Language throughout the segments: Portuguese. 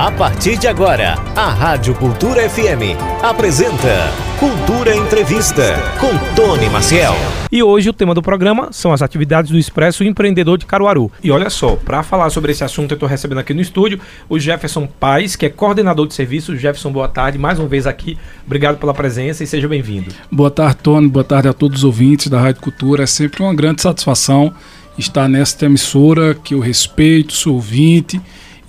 A partir de agora, a Rádio Cultura FM apresenta Cultura Entrevista com Tony Maciel. E hoje o tema do programa são as atividades do Expresso Empreendedor de Caruaru. E olha só, para falar sobre esse assunto, eu estou recebendo aqui no estúdio o Jefferson Paz, que é coordenador de serviços. Jefferson, boa tarde, mais uma vez aqui. Obrigado pela presença e seja bem-vindo. Boa tarde, Tony. Boa tarde a todos os ouvintes da Rádio Cultura. É sempre uma grande satisfação estar nesta emissora que eu respeito, sou ouvinte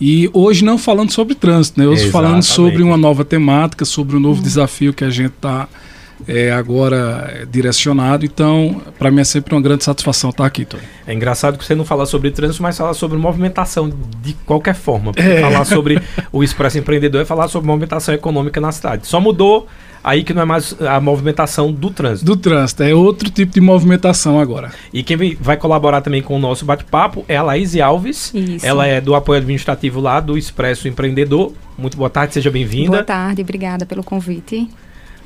e hoje não falando sobre trânsito, né? Hoje Exatamente. falando sobre uma nova temática, sobre um novo uhum. desafio que a gente está é, agora direcionado. Então, para mim é sempre uma grande satisfação estar aqui, Tony. É engraçado que você não fala sobre trânsito, mas fala sobre movimentação de qualquer forma. Porque é. falar sobre o Expresso Empreendedor é falar sobre movimentação econômica na cidade. Só mudou aí que não é mais a movimentação do trânsito. Do trânsito, é outro tipo de movimentação agora. E quem vai colaborar também com o nosso bate-papo é a Laís Alves. Isso. Ela é do apoio administrativo lá do Expresso Empreendedor. Muito boa tarde, seja bem-vinda. Boa tarde, obrigada pelo convite.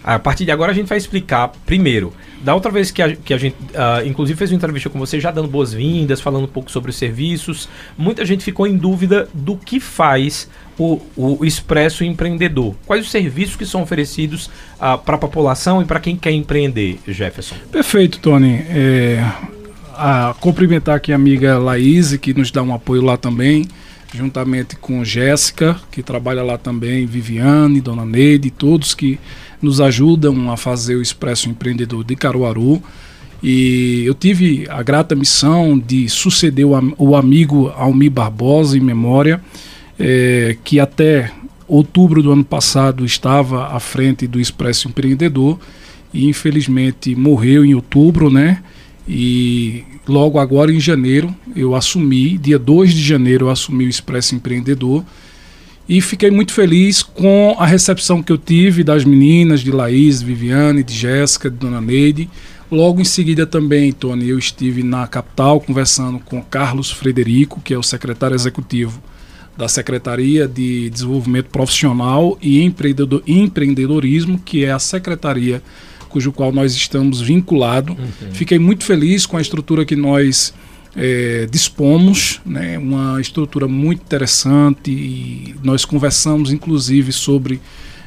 A partir de agora a gente vai explicar primeiro. Da outra vez que a, que a gente, uh, inclusive, fez uma entrevista com você, já dando boas-vindas, falando um pouco sobre os serviços, muita gente ficou em dúvida do que faz o, o Expresso Empreendedor. Quais os serviços que são oferecidos uh, para a população e para quem quer empreender, Jefferson? Perfeito, Tony. É, a cumprimentar aqui a amiga Laís, que nos dá um apoio lá também juntamente com Jéssica, que trabalha lá também, Viviane, Dona Neide, todos que nos ajudam a fazer o Expresso Empreendedor de Caruaru. E eu tive a grata missão de suceder o, amigo Almi Barbosa em memória, é, que até outubro do ano passado estava à frente do Expresso Empreendedor e infelizmente morreu em outubro, né? E logo agora em janeiro eu assumi, dia 2 de janeiro eu assumi o Expresso Empreendedor e fiquei muito feliz com a recepção que eu tive das meninas, de Laís, Viviane, de Jéssica, de Dona Neide. Logo em seguida também, Tony, eu estive na capital conversando com Carlos Frederico, que é o secretário executivo da Secretaria de Desenvolvimento Profissional e Empreendedorismo, que é a secretaria cujo qual nós estamos vinculados. Uhum. Fiquei muito feliz com a estrutura que nós é, dispomos, né, uma estrutura muito interessante e nós conversamos inclusive sobre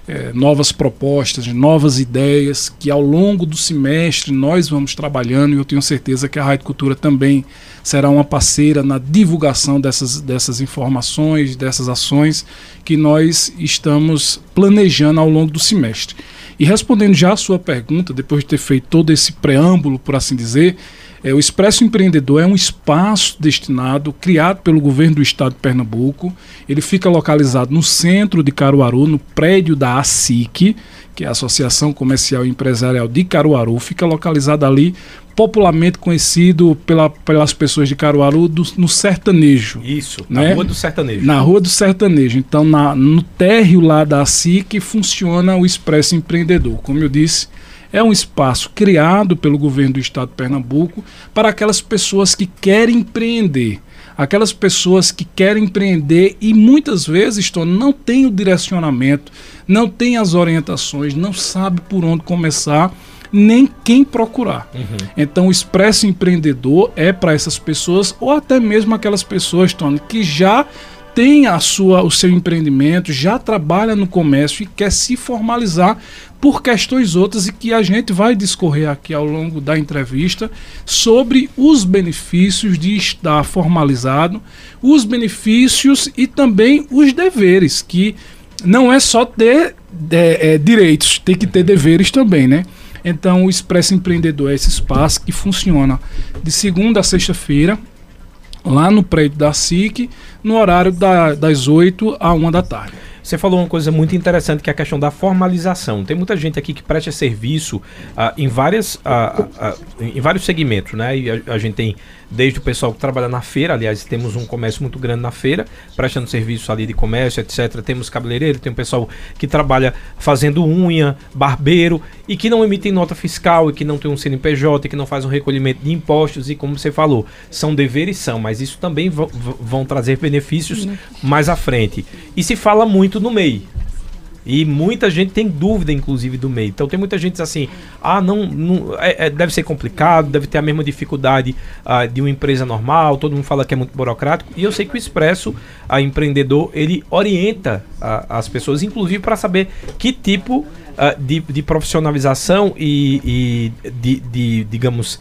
é, novas propostas, novas ideias que ao longo do semestre nós vamos trabalhando e eu tenho certeza que a Rádio Cultura também será uma parceira na divulgação dessas, dessas informações, dessas ações que nós estamos planejando ao longo do semestre. E respondendo já a sua pergunta, depois de ter feito todo esse preâmbulo, por assim dizer, é, o Expresso Empreendedor é um espaço destinado, criado pelo governo do estado de Pernambuco. Ele fica localizado no centro de Caruaru, no prédio da ASIC, que é a Associação Comercial e Empresarial de Caruaru. Fica localizado ali, popularmente conhecido pela, pelas pessoas de Caruaru do, no sertanejo. Isso, né? na Rua do Sertanejo. Na Rua do Sertanejo. Então, na, no térreo lá da ASIC funciona o Expresso Empreendedor. Como eu disse, é um espaço criado pelo governo do estado de Pernambuco para aquelas pessoas que querem empreender. Aquelas pessoas que querem empreender e muitas vezes estão, não têm o direcionamento, não têm as orientações, não sabe por onde começar, nem quem procurar. Uhum. Então, o Expresso Empreendedor é para essas pessoas, ou até mesmo aquelas pessoas, Tony, que já tem a sua, o seu empreendimento, já trabalha no comércio e quer se formalizar por questões outras e que a gente vai discorrer aqui ao longo da entrevista sobre os benefícios de estar formalizado, os benefícios e também os deveres, que não é só ter é, é, direitos, tem que ter deveres também, né? Então, o Expresso Empreendedor é esse espaço que funciona de segunda a sexta-feira, lá no prédio da SIC, no horário da, das 8 a 1 da tarde. Você falou uma coisa muito interessante que é a questão da formalização. Tem muita gente aqui que presta serviço uh, em, várias, uh, uh, em vários segmentos, né? E a, a gente tem desde o pessoal que trabalha na feira, aliás, temos um comércio muito grande na feira, prestando serviço ali de comércio, etc. Temos cabeleireiro, tem um pessoal que trabalha fazendo unha, barbeiro e que não emitem nota fiscal e que não tem um CNPJ e que não faz um recolhimento de impostos e como você falou, são deveres são, mas isso também vão trazer benefícios mais à frente. E se fala muito no MEI, E muita gente tem dúvida, inclusive, do MEI. Então tem muita gente assim, ah, não, não é, é, deve ser complicado, deve ter a mesma dificuldade ah, de uma empresa normal, todo mundo fala que é muito burocrático. E eu sei que o Expresso, a empreendedor, ele orienta a, as pessoas, inclusive, para saber que tipo ah, de, de, profissionalização e, e de, de, digamos,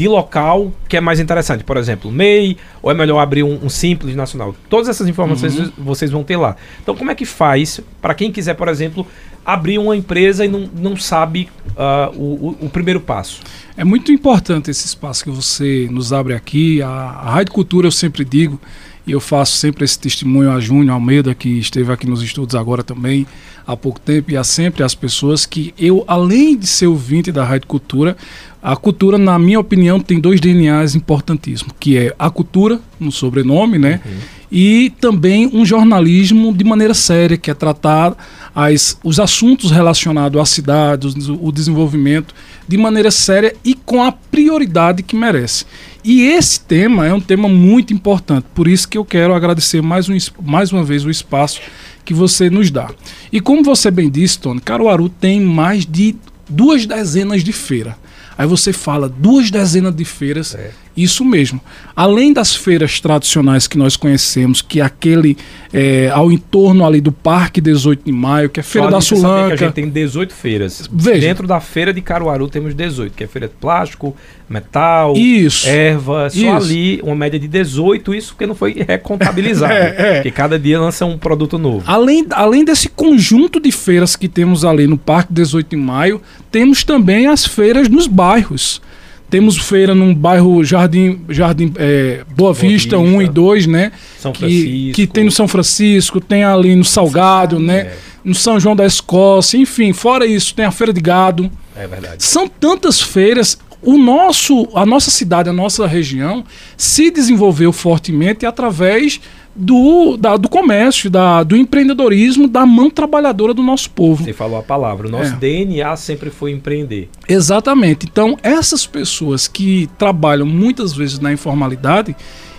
de local que é mais interessante. Por exemplo, MEI, ou é melhor abrir um, um simples nacional? Todas essas informações uhum. vocês vão ter lá. Então, como é que faz para quem quiser, por exemplo, abrir uma empresa e não, não sabe uh, o, o, primeiro passo? É muito importante esse espaço que você nos abre aqui. A, a Rádio Cultura, eu sempre digo, e eu faço sempre esse testemunho a Júnior Almeida, que esteve aqui nos estudos agora também há pouco tempo, e a sempre as pessoas que eu, além de ser ouvinte da Rádio Cultura, a cultura, na minha opinião, tem dois DNAs importantíssimos, que é a cultura, no sobrenome, né? Uhum. E também um jornalismo de maneira séria, que é tratar as, os assuntos relacionados à cidade, o desenvolvimento, de maneira séria e com a prioridade que merece. E esse tema é um tema muito importante, por isso que eu quero agradecer mais, um, mais uma vez o espaço que você nos dá. E como você bem disse, Tony, Caruaru tem mais de duas dezenas de feiras. Aí você fala duas dezenas de feiras, é. Isso mesmo. Além das feiras tradicionais que nós conhecemos, que é aquele é, ao entorno ali do Parque 18 de Maio, que é a Feira Só da Sulanca. Que a gente tem 18 feiras. Veja. Dentro da Feira de Caruaru temos 18, que é feira de plástico, metal, isso, erva, só isso. ali uma média de 18, isso porque não foi recontabilizado. é, é. Porque cada dia lança um produto novo. Além, além desse conjunto de feiras que temos ali no Parque 18 de Maio, temos também as feiras nos bairros. Temos feira num bairro Jardim, Jardim é, Boa, Boa Vista, Vista 1 e 2, né? São que, que tem no São Francisco, tem ali no Salgado, né? É. No São João da Escócia, enfim, fora isso, tem a Feira de Gado. É verdade. São tantas feiras o nosso, a nossa cidade, a nossa região se desenvolveu fortemente através do, da, do comércio, da, do empreendedorismo, da mão trabalhadora do nosso povo. Você falou a palavra. O nosso é. DNA sempre foi empreender. Exatamente. Então, essas pessoas que trabalham muitas vezes na informalidade,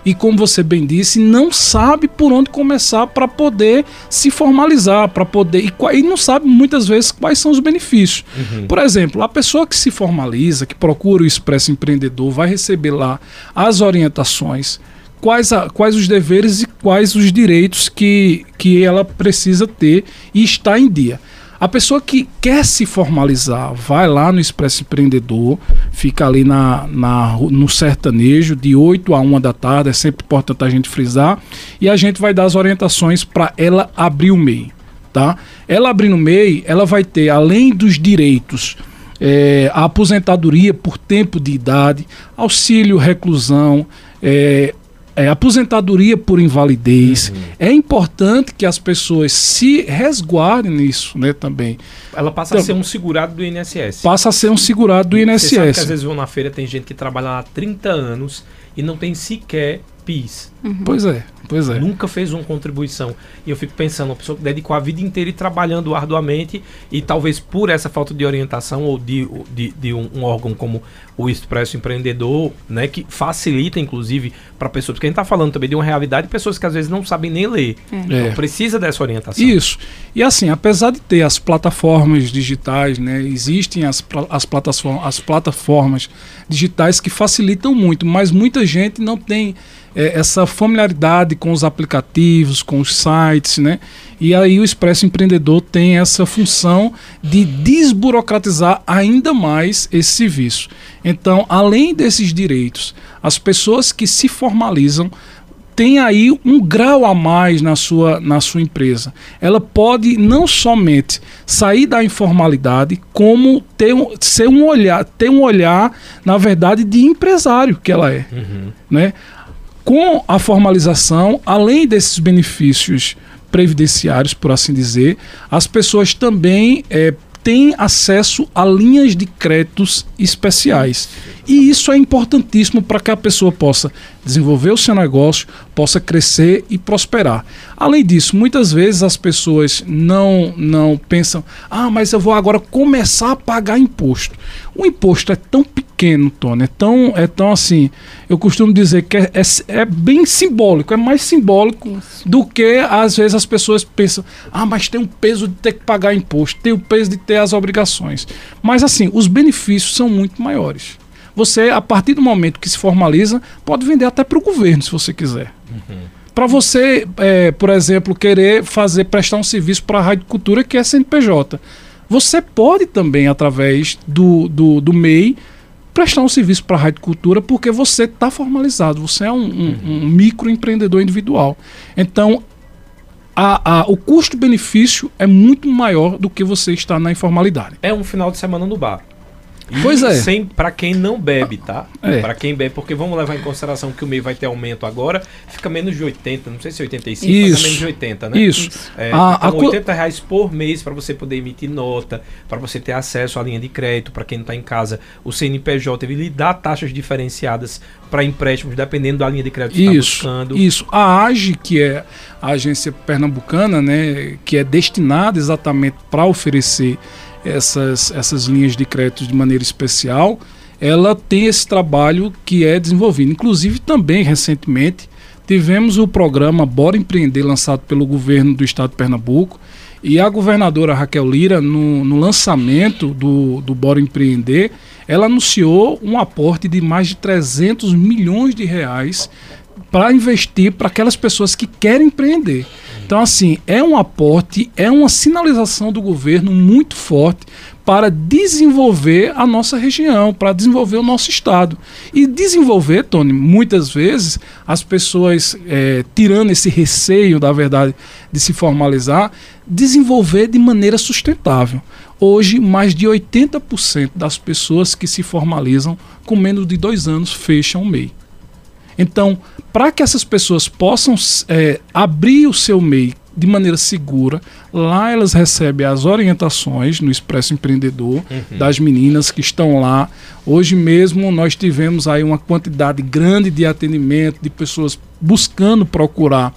e como você bem disse, não sabe por onde começar para poder se formalizar, para poder e, e, não sabe muitas vezes quais são os benefícios. Uhum. Por exemplo, a pessoa que se formaliza, que procura o Expresso Empreendedor, vai receber lá as orientações, quais, a, quais os deveres e quais os direitos que, que ela precisa ter e está em dia. A pessoa que quer se formalizar, vai lá no Expresso Empreendedor, fica ali na, na, no sertanejo, de 8 a 1 da tarde, é sempre importante a gente frisar, e a gente vai dar as orientações para ela abrir o MEI. Tá? Ela abrindo o MEI, ela vai ter, além dos direitos, é, a aposentadoria por tempo de idade, auxílio reclusão, é, é, aposentadoria por invalidez. Uhum. É importante que as pessoas se resguardem nisso né, também. Ela passa então, a ser um segurado do INSS. Passa a ser um segurado do INSS. Você sabe que às vezes vão na feira, tem gente que trabalha há 30 anos e não tem sequer PIS. Uhum. Pois é, pois é. Nunca fez uma contribuição. E eu fico pensando, uma pessoa que dedicou a vida inteira e trabalhando arduamente, e talvez por essa falta de orientação ou de, de, de um, um, órgão como o Expresso Empreendedor, né, que facilita, inclusive, para pessoas, porque a gente está falando também de uma realidade de pessoas que às vezes não sabem nem ler. É. Então é. precisa dessa orientação. Isso. E assim, apesar de ter as plataformas digitais, né, existem as, as, plataformas, as plataformas digitais que facilitam muito, mas muita gente não tem é, essa familiaridade com os aplicativos, com os sites, né? E aí o Expresso Empreendedor tem essa função de desburocratizar ainda mais esse serviço. Então, além desses direitos, as pessoas que se formalizam têm aí um grau a mais na sua, na sua empresa. Ela pode não somente sair da informalidade, como ter um, ser um olhar, ter um olhar, na verdade, de empresário que ela é. Uhum. Né? Com a formalização, além desses benefícios previdenciários, por assim dizer, as pessoas também é, têm acesso a linhas de créditos especiais. E isso é importantíssimo para que a pessoa possa desenvolver o seu negócio, possa crescer e prosperar. Além disso, muitas vezes as pessoas não, não pensam, ah, mas eu vou agora começar a pagar imposto. O imposto é tão pequeno, Tony, é tão, é tão assim, eu costumo dizer que é, é, é bem simbólico, é mais simbólico Isso. do que às vezes as pessoas pensam, ah, mas tem um peso de ter que pagar imposto, tem o peso de ter as obrigações. Mas assim, os benefícios são muito maiores você, a partir do momento que se formaliza, pode vender até para o governo, se você quiser. Uhum. Para você, é, por exemplo, querer fazer, prestar um serviço para a Rádio Cultura, que é CNPJ. Você pode também, através do, do, do MEI, prestar um serviço para a Rádio Cultura, porque você está formalizado, você é um, um, uhum. um microempreendedor individual. Então, a, a, o custo-benefício é muito maior do que você estar na informalidade. É um final de semana no bar. E pois é. Sem, para quem não bebe, tá? É. Para quem bebe, porque vamos levar em consideração que o MEI vai ter aumento agora, fica menos de 80, não sei se é 85, Isso. mas é menos de 80, né? Isso. É, a, então, a 80 reais por mês para você poder emitir nota, para você ter acesso à linha de crédito, para quem não está em casa, o CNPJ ele lhe dá taxas diferenciadas para empréstimos, dependendo da linha de crédito que está buscando. Isso. A AGE, que é a agência pernambucana, né, que é destinada exatamente para oferecer essas, essas linhas de crédito de maneira especial, ela tem esse trabalho que é desenvolvido. Inclusive, também recentemente, tivemos o programa Bora Empreender, lançado pelo governo do estado de Pernambuco, e a governadora Raquel Lira, no, no lançamento do, do Bora Empreender, ela anunciou um aporte de mais de 300 milhões de reais para investir para aquelas pessoas que querem empreender. Então, assim, é um aporte, é uma sinalização do governo muito forte para desenvolver a nossa região, para desenvolver o nosso estado. E desenvolver, Tony, muitas vezes as pessoas, é, tirando esse receio, da verdade, de se formalizar, desenvolver de maneira sustentável. Hoje, mais de 80% das pessoas que se formalizam com menos de dois anos fecham o MEI. Então, para que essas pessoas possam é, abrir o seu MEI de maneira segura, lá elas recebem as orientações no Expresso Empreendedor uhum. das meninas que estão lá. Hoje mesmo nós tivemos aí uma quantidade grande de atendimento de pessoas buscando procurar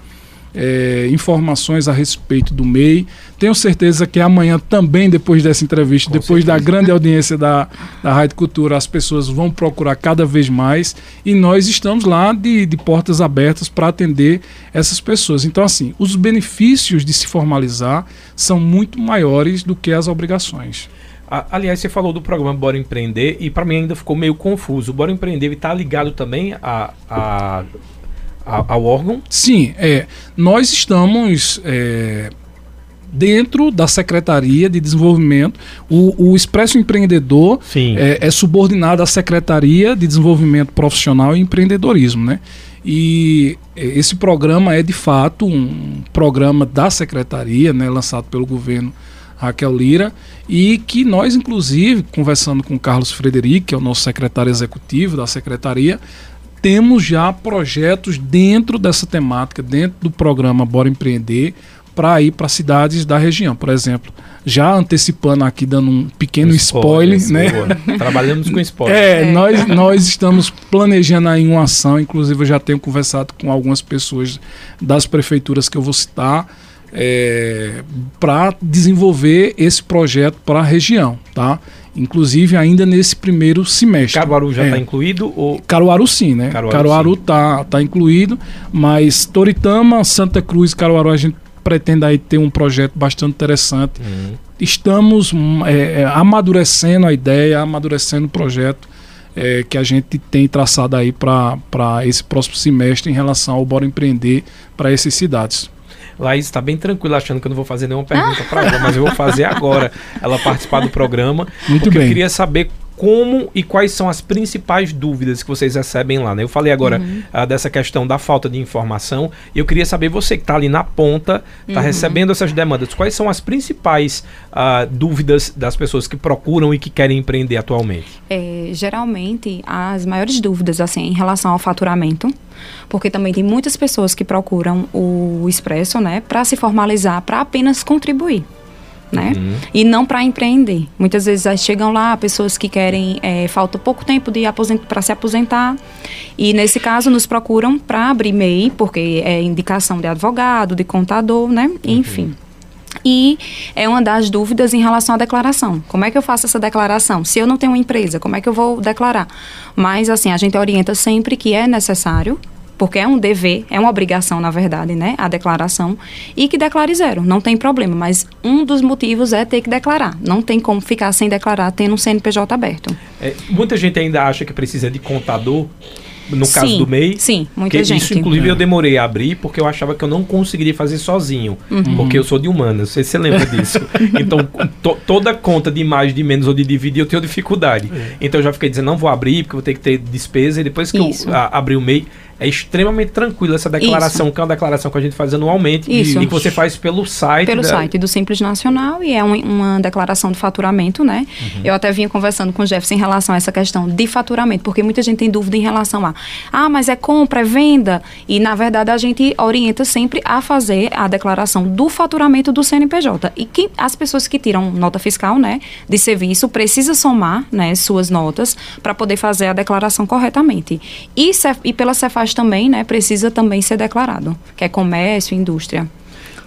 é, informações a respeito do MEI. Tenho certeza que amanhã também, depois dessa entrevista, Com depois certeza. da grande audiência da, da Rádio Cultura, as pessoas vão procurar cada vez mais e nós estamos lá de, de portas abertas para atender essas pessoas. Então, assim, os benefícios de se formalizar são muito maiores do que as obrigações. Aliás, você falou do programa Bora Empreender e para mim ainda ficou meio confuso. O Bora Empreender está ligado também a, a ao órgão? Sim, é, nós estamos é, dentro da Secretaria de Desenvolvimento. O, o Expresso Empreendedor é, é, subordinado à Secretaria de Desenvolvimento Profissional e Empreendedorismo, né? E esse programa é de fato um programa da Secretaria, né, lançado pelo governo Raquel Lira, e que nós, inclusive, conversando com o Carlos Frederico, que é o nosso secretário executivo da Secretaria, temos já projetos dentro dessa temática, dentro do programa Bora Empreender, para ir para cidades da região. Por exemplo, já antecipando aqui, dando um pequeno um spoiler, spoiler, né? Trabalhamos com spoiler. É, é, Nós, nós estamos planejando aí uma ação, inclusive eu já tenho conversado com algumas pessoas das prefeituras que eu vou citar, é, para desenvolver esse projeto para a região, tá? Inclusive ainda nesse primeiro semestre. Caruaru já está é. incluído? Ou... Caruaru sim, né? Caruaru, está tá incluído, mas Toritama, Santa Cruz e Caruaru a gente pretende aí ter um projeto bastante interessante. Uhum. Estamos hum, é, é, amadurecendo a ideia, amadurecendo o projeto é, que a gente tem traçado aí para esse próximo semestre em relação ao Bora Empreender para essas cidades. Laís está bem tranquila, achando que eu não vou fazer nenhuma pergunta para ela, mas eu vou fazer agora ela participar do programa. Muito porque bem. eu queria saber como e quais são as principais dúvidas que vocês recebem lá. Né? Eu falei agora uhum. uh, dessa questão da falta de informação e eu queria saber, você que está ali na ponta, está uhum. recebendo essas demandas, quais são as principais uh, dúvidas das pessoas que procuram e que querem empreender atualmente? É, geralmente, as maiores dúvidas assim em relação ao faturamento, porque também tem muitas pessoas que procuram o Expresso né, para se formalizar, para apenas contribuir. Né? Uhum. E não para empreender. Muitas vezes chegam lá pessoas que querem, é, falta pouco tempo de para se aposentar e nesse caso nos procuram para abrir MEI, porque é indicação de advogado, de contador, né? Uhum. Enfim. E é uma das dúvidas em relação à declaração. Como é que eu faço essa declaração? Se eu não tenho uma empresa, como é que eu vou declarar? Mas, assim, a gente orienta sempre que é necessário porque é um dever, é uma obrigação, na verdade, né, a declaração, e que declare zero, não tem problema, mas um dos motivos é ter que declarar, não tem como ficar sem declarar tendo um CNPJ aberto. É, muita gente ainda acha que precisa de contador no caso sim, do MEI. Sim, muita gente. Isso, inclusive, é. eu demorei a abrir porque eu achava que eu não conseguiria fazer sozinho. Uhum. Porque eu sou de humanas, não sei se você lembra disso. então, to, toda conta de mais, de menos ou de dividir, eu tenho dificuldade. É. Então, eu já fiquei dizendo, não vou abrir porque vou ter que ter despesa. E depois que Isso. eu a, abri o MEI, é extremamente tranquila essa declaração, Isso. que é uma declaração que a gente faz anualmente Isso. e que você faz pelo site. Pelo da... site do Simples Nacional e é um, uma declaração de faturamento, né? Uhum. Eu até vinha conversando com o Jefferson em relação a essa questão de faturamento, porque muita gente tem dúvida em relação a, ah, mas é compra, é venda. E na verdade a gente orienta sempre a fazer a declaração do faturamento do CNPJ. E que as pessoas que tiram nota fiscal, né, de serviço, precisa somar, né, suas notas para poder fazer a declaração corretamente. E, e pela Cefaz também, né, precisa também ser declarado, que é comércio, indústria.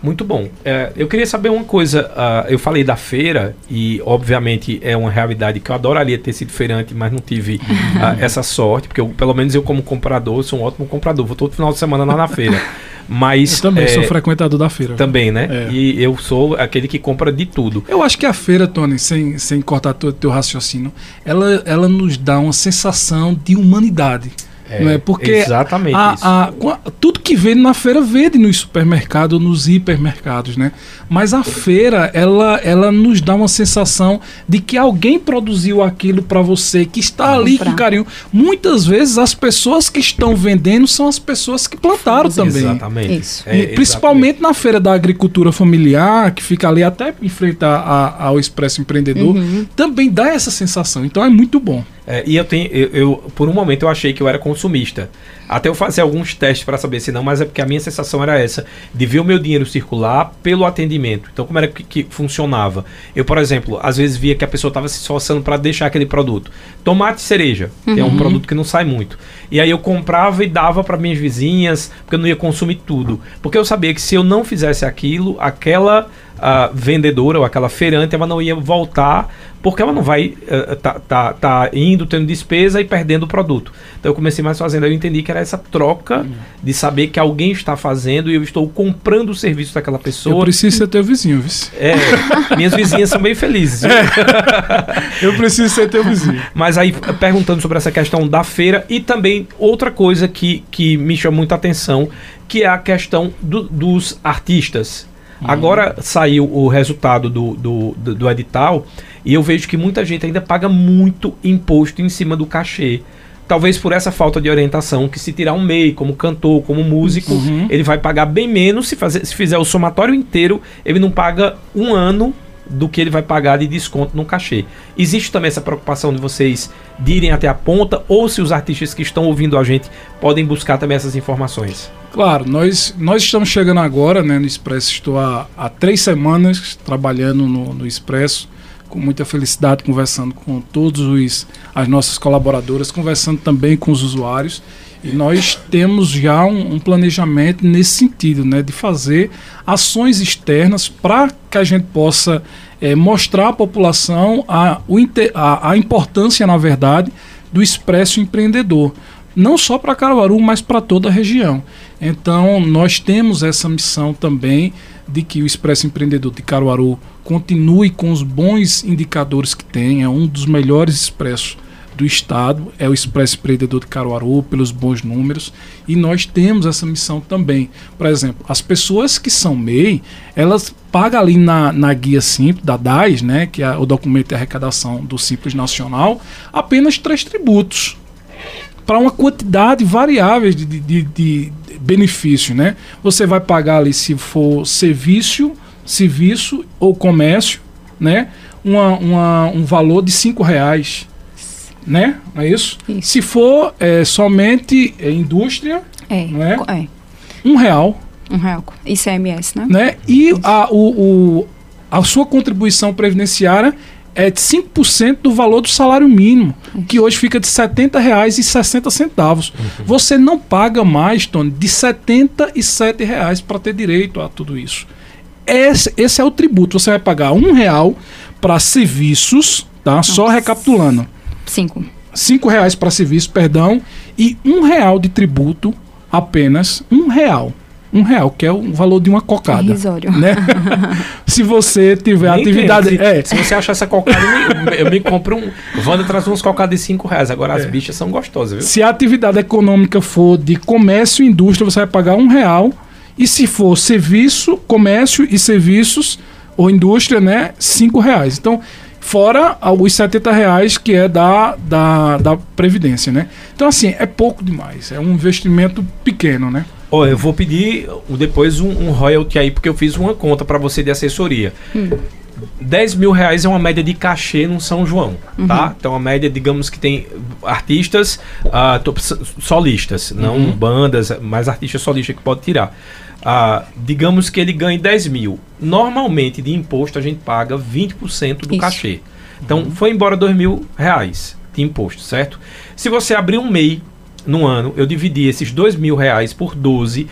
Muito bom. É, eu queria saber uma coisa. Uh, eu falei da feira e, obviamente, é uma realidade que eu adoraria ter sido feirante, mas não tive uh, essa sorte, porque eu, pelo menos eu, como comprador, sou um ótimo comprador. Vou todo final de semana lá na feira. Mas. Eu também é, sou frequentador da feira. Também, né? É. E eu sou aquele que compra de tudo. Eu acho que a feira, Tony, sem, sem cortar o teu raciocínio, ela, ela nos dá uma sensação de humanidade. É, não é? Porque exatamente a, a, a, tudo que vende na feira vende nos supermercados, nos hipermercados, né? Mas a feira, ela, ela nos dá uma sensação de que alguém produziu aquilo para você, que está ali com carinho. Muitas vezes as pessoas que estão vendendo são as pessoas que plantaram também. Exatamente. Isso. É, principalmente exatamente. na feira da agricultura familiar, que fica ali até em frente ao Expresso Empreendedor, uhum. também dá essa sensação. Então é muito bom. É, e eu tenho, eu, eu, por um momento eu achei que eu era consumista. Até eu fazer alguns testes para saber se não, mas é porque a minha sensação era essa, de ver o meu dinheiro circular pelo atendimento. Então, como era que, que funcionava? Eu, por exemplo, às vezes via que a pessoa estava se esforçando para deixar aquele produto. Tomate cereja, uhum. que é um uhum. produto que não sai muito. E aí eu comprava e dava para minhas vizinhas, porque eu não ia consumir tudo. Porque eu sabia que se eu não fizesse aquilo, aquela uh, vendedora ou aquela feirante, ela não ia voltar porque ela não vai uh, tá, tá, tá indo, tendo despesa e perdendo o produto. Então eu comecei mais fazendo, eu entendi que era essa troca uhum. de saber que alguém está fazendo e eu estou comprando o serviço daquela pessoa. Eu preciso ser teu vizinho, viu? É, minhas vizinhas são bem felizes. É. eu preciso ser teu vizinho. Mas aí, perguntando sobre essa questão da feira e também outra coisa que, que me chama muita atenção, que é a questão do, dos artistas. Uhum. Agora saiu o resultado do, do, do, do edital e eu vejo que muita gente ainda paga muito imposto em cima do cachê talvez por essa falta de orientação, que se tirar um MEI como cantor, como músico, uhum. ele vai pagar bem menos. Se, fazer, se fizer o somatório inteiro, ele não paga um ano do que ele vai pagar de desconto no cachê. Existe também essa preocupação de vocês de irem até a ponta, ou se os artistas que estão ouvindo a gente podem buscar também essas informações? Claro, nós, nós estamos chegando agora né, no Expresso. Estou há, há três semanas trabalhando no, no Expresso, com muita felicidade, conversando com todos os as nossas colaboradoras, conversando também com os usuários. E nós temos já um, um planejamento nesse sentido, né, de fazer ações externas para que a gente possa é, mostrar à população a, a, a importância, na verdade, do expresso empreendedor não só para Caruaru, mas para toda a região. Então, nós temos essa missão também de que o Expresso Empreendedor de Caruaru continue com os bons indicadores que tem, é um dos melhores expressos do estado, é o Expresso Empreendedor de Caruaru, pelos bons números, e nós temos essa missão também. Por exemplo, as pessoas que são MEI, elas pagam ali na, na guia simples da DAS, né, que é o documento de arrecadação do Simples Nacional, apenas três tributos para uma quantidade variável de, de, de, né? Você vai pagar ali se for serviço, serviço ou comércio, né? Uma, uma, um valor de cinco reais, né? Não é isso? isso. Se for é, somente é, indústria, é, não é? é? Um real. Um real. ICMS, né? né? E a, o, o a sua contribuição previdenciária é de 5% do valor do salário mínimo, que hoje fica de R$ 70,60. Uhum. Você não paga mais, Tony, de 77 reais para ter direito a tudo isso. Esse, esse é o tributo. Você vai pagar um real para serviços, tá? Nossa. Só recapitulando. Cinco. Cinco reais para serviço, perdão, e um real de tributo apenas um real um real, que é o valor de uma cocada. Irrisório. Né? se você tiver Nem atividade. Se, é. se você achar essa cocada, eu me, eu me compro um. Wanda traz umas cocadas de 5 reais. Agora as é. bichas são gostosas, viu? Se a atividade econômica for de comércio e indústria, você vai pagar um real. E se for serviço, comércio e serviços, ou indústria, né? Cinco reais. Então, fora os 70 reais que é da, da, da Previdência, né? Então, assim, é pouco demais. É um investimento pequeno, né? Oh, eu vou pedir depois um, um, royalty aí, porque eu fiz uma conta para você de assessoria. Hum. 10 mil reais é uma média de cachê no São João, uhum. tá? Então a média, digamos que tem artistas uh, solistas, não uhum. bandas, mas artistas solistas que pode tirar. Uh, digamos que ele ganhe 10 mil. Normalmente de imposto a gente paga 20% do Isso. cachê. Então uhum. foi embora 2 mil reais de imposto, certo? Se você abrir um MEI no ano, eu dividi esses dois mil reais por 12,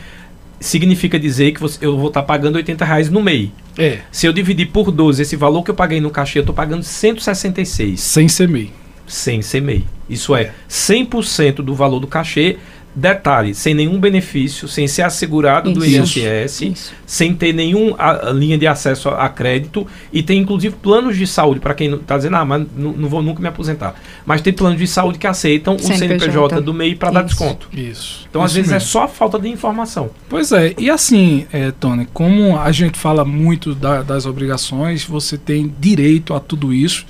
significa dizer que você, eu vou estar tá pagando 80 reais no MEI. É. Se eu dividir por 12 esse valor que eu paguei no cachê, eu estou pagando 166. Sem ser MEI. Sem ser MEI. Isso é, 100% do valor do cachê Detalhe, sem nenhum benefício, sem ser assegurado Isso. do INSS, Isso. sem ter nenhuma linha de acesso a, a, crédito e tem inclusive planos de saúde para quem está dizendo, ah, mas não, não, vou nunca me aposentar. Mas tem planos de saúde que aceitam CNPJ. o CNPJ do MEI para dar desconto. Isso. Então, Isso às vezes, mesmo. é só falta de informação. Pois é, e assim, é, Tony, como a gente fala muito da, das obrigações, você tem direito a tudo isso.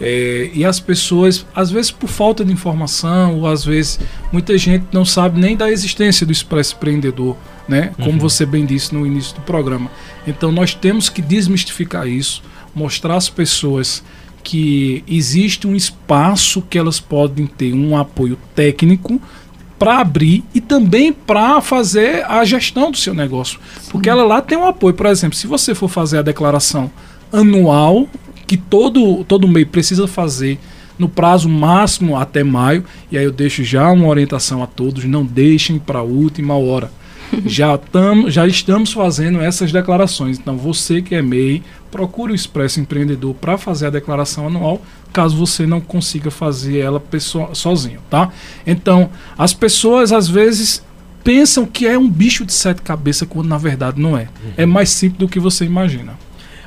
É, e as pessoas, às vezes por falta de informação, ou às vezes muita gente não sabe nem da existência do Expresso Empreendedor, né? Como uhum. você bem disse no início do programa. Então nós temos que desmistificar isso, mostrar às pessoas que existe um espaço que elas podem ter um apoio técnico para abrir e também para fazer a gestão do seu negócio. Porque ela lá tem um apoio. Por exemplo, se você for fazer a declaração anual que todo, todo mês precisa fazer no prazo máximo até maio. E aí eu deixo já uma orientação a todos: não deixem para a última hora. já, tam, já estamos fazendo essas declarações. Então, você que é MEI, procure o Expresso Empreendedor para fazer a declaração anual, caso você não consiga fazer ela pessoa, sozinho, tá? Então, as pessoas às vezes pensam que é um bicho de sete cabeças, quando na verdade não é. Uhum. É mais simples do que você imagina.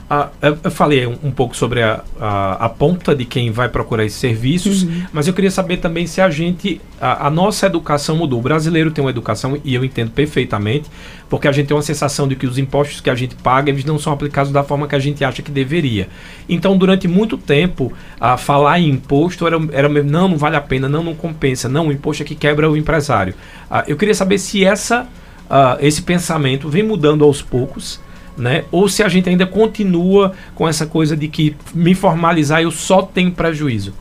Ah, eu falei um, um pouco sobre a, a, a, ponta de quem vai procurar esses serviços, uhum. mas eu queria saber também se a gente, a, a, nossa educação mudou. O brasileiro tem uma educação, e eu entendo perfeitamente, porque a gente tem uma sensação de que os impostos que a gente paga, eles não são aplicados da forma que a gente acha que deveria. Então, durante muito tempo, a falar em imposto era, era não, não vale a pena, não, não compensa, não, o imposto é que quebra o empresário. Ah, eu queria saber se essa, ah, esse pensamento vem mudando aos poucos, né? Ou se a gente ainda continua com essa coisa de que me formalizar eu só tenho prejuízo.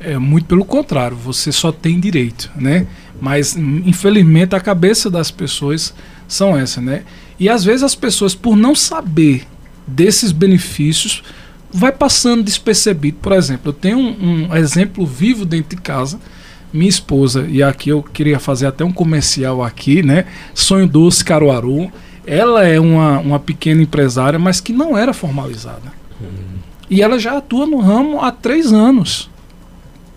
É muito pelo contrário, você só tem direito, né? Mas infelizmente a cabeça das pessoas são essa, né? E às vezes as pessoas por não saber desses benefícios vai passando despercebido. Por exemplo, eu tenho um, um exemplo vivo dentro de casa minha esposa, e aqui eu queria fazer até um comercial aqui, né? Sonho Doce Caruaru ela é uma, uma pequena empresária, mas que não era formalizada. E ela já atua no ramo há três anos.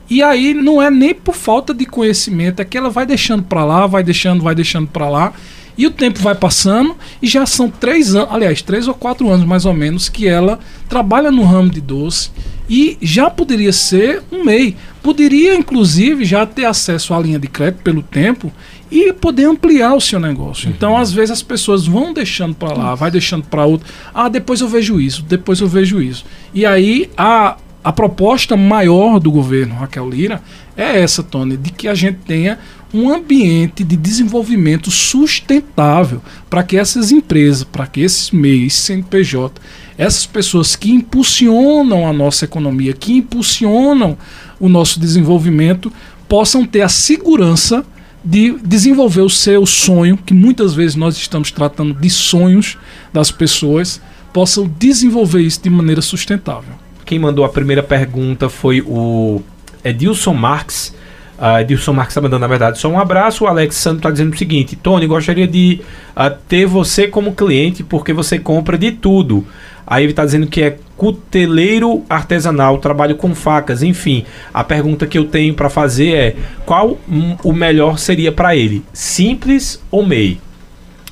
E aí não é nem por falta de conhecimento, é que ela vai deixando para lá, vai deixando, vai deixando para lá. E o tempo vai passando e já são três anos, aliás, três ou quatro anos mais ou menos, que ela trabalha no ramo de doce e já poderia ser um MEI. Poderia, inclusive, já ter acesso à linha de crédito pelo tempo e poder ampliar o seu negócio. Uhum. Então, às vezes, as pessoas vão deixando para lá, vai deixando para outro. Ah, depois eu vejo isso, depois eu vejo isso. E aí, a, a proposta maior do governo Raquel Lira é essa, Tony, de que a gente tenha um ambiente de desenvolvimento sustentável para que essas empresas, para que esses meios, CNPJ, essas pessoas que impulsionam a nossa economia, que impulsionam o nosso desenvolvimento, possam ter a segurança de desenvolver o seu sonho, que muitas vezes nós estamos tratando de sonhos das pessoas, possam desenvolver isso de maneira sustentável. Quem mandou a primeira pergunta foi o Edilson Marques. Uh, Edilson Marques está mandando, na verdade, só um abraço. O Alex Santos está dizendo o seguinte: Tony, gostaria de uh, ter você como cliente porque você compra de tudo. Aí ele está dizendo que é cuteleiro artesanal, trabalho com facas, enfim. A pergunta que eu tenho para fazer é: qual o melhor seria para ele? Simples ou MEI?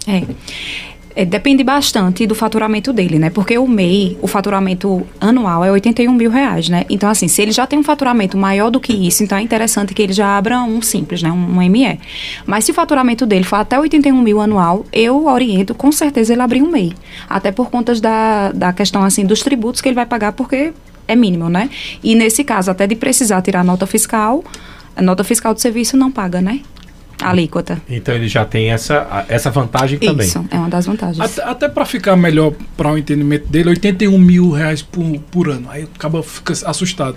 É. É, depende bastante do faturamento dele, né? Porque o MEI, o faturamento anual é 81 mil reais, né? Então, assim, se ele já tem um faturamento maior do que isso, então é interessante que ele já abra um simples, né? Um, um ME. Mas se o faturamento dele for até 81 mil anual, eu oriento com certeza ele abrir um MEI. Até por conta da, da questão, assim, dos tributos que ele vai pagar, porque é mínimo, né? E nesse caso, até de precisar tirar nota fiscal, a nota fiscal do serviço não paga, né? Alíquota. Então ele já tem essa, essa vantagem também. Isso, é uma das vantagens. Até, até para ficar melhor para o entendimento dele, 81 mil reais por, por ano. Aí acaba fica assustado.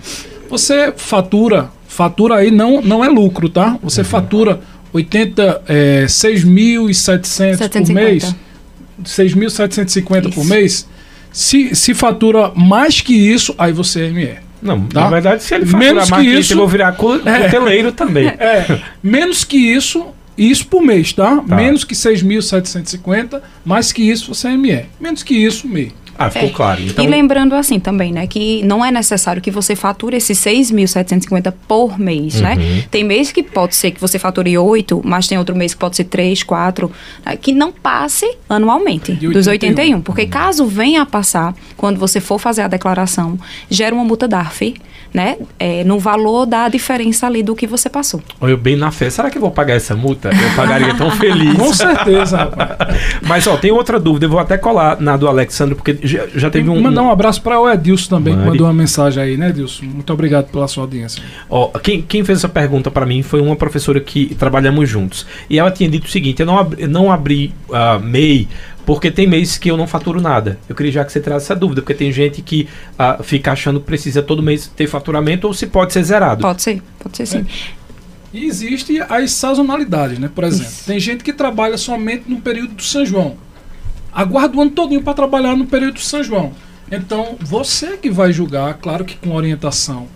Você fatura, fatura aí não, não é lucro, tá? Você uhum. fatura 80, é, 6.700 por mês. 6.750 por mês. Se, se fatura mais que isso, aí você é ME. Não, tá? na verdade, se ele faturar menos mais que isso, eu vou virar cuteleiro é, também. É, menos que isso, isso por mês, tá? tá. Menos que 6.750, mais que isso você é ME. Menos que isso, MEI. Ah, ficou é. claro. Então... E lembrando assim também, né, que não é necessário que você fature esses 6.750 por mês, né? uhum. né? Tem mês que pode ser que você fature 8, mas tem outro mês que pode ser 3, 4, né, que não passe anualmente 81. dos 81. Porque uhum. caso venha a passar, quando você for fazer a declaração, gera uma multa DARF, né? É, no valor da diferença ali do que você passou. Eu bem na fé, será que eu vou pagar essa multa? Eu pagaria tão feliz. Com certeza, rapaz. Mas, ó, tem outra dúvida, eu vou até colar na do Alexandre, porque já, já teve um. Mandar um abraço para o Edilson também, Mari. que mandou uma mensagem aí, né, Edilson? Muito obrigado pela sua audiência. Ó, quem, quem fez essa pergunta para mim foi uma professora que trabalhamos juntos. E ela tinha dito o seguinte: eu não, abri, não abri uh, MEI porque tem meses que eu não faturo nada. Eu queria já que você traz essa dúvida, porque tem gente que uh, fica achando que precisa todo mês ter faturamento ou se pode ser zerado. Pode ser, pode ser sim. É. E existe as sazonalidades, né? Por exemplo, Isso. tem gente que trabalha somente no período do São João. Aguarda o ano todinho para trabalhar no período do São João. Então, você que vai julgar, claro que com orientação,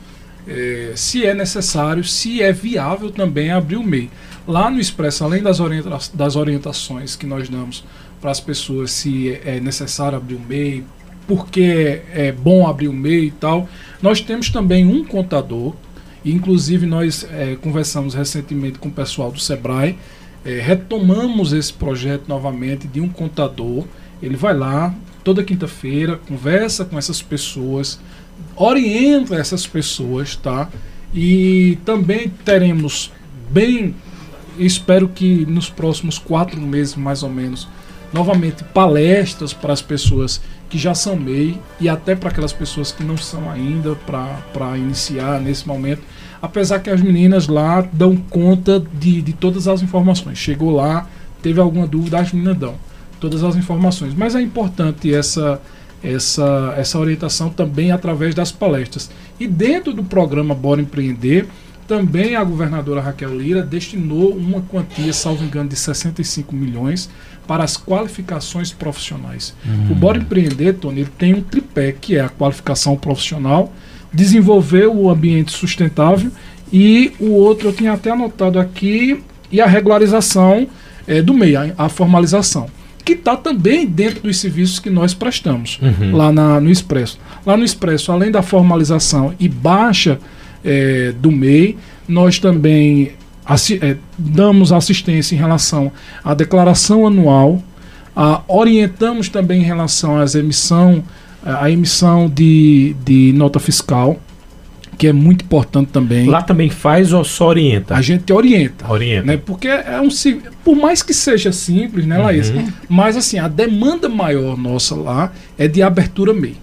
é, se é necessário, se é viável também abrir o MEI. Lá no Expresso, além das, orienta das orientações que nós damos para as pessoas se é necessário abrir um MEI, porque é bom abrir um MEI e tal. Nós temos também um contador, inclusive nós é, conversamos recentemente com o pessoal do Sebrae, é, retomamos esse projeto novamente de um contador. Ele vai lá toda quinta-feira, conversa com essas pessoas, orienta essas pessoas, tá? E também teremos bem, espero que nos próximos quatro meses mais ou menos, novamente palestras para as pessoas que já são MEI e até para aquelas pessoas que não são ainda para iniciar nesse momento. Apesar que as meninas lá dão conta de, de todas as informações. Chegou lá, teve alguma dúvida, as meninas dão todas as informações. Mas é importante essa, essa, essa orientação também através das palestras. E dentro do programa Bora Empreender, também a governadora Raquel Lira destinou uma quantia, salvo engano, de 65 milhões para as qualificações profissionais. Uhum. O Bora Empreender, Tony, ele tem um tripé, que é a qualificação profissional, desenvolver o ambiente sustentável e o outro eu tinha até anotado aqui, e a regularização é, do meio, a, a formalização que está também dentro dos serviços que nós prestamos uhum. lá na, no Expresso. Lá no Expresso, além da formalização e baixa é, do MEI, nós também assi é, damos assistência em relação à declaração anual, a, orientamos também em relação às emissão, a emissão de, de nota fiscal, que é muito importante também. Lá também faz ou só orienta? A gente orienta. Orienta. Né? Porque é um por mais que seja simples, né, Laís? Uhum. Mas assim, a demanda maior nossa lá é de abertura MEI.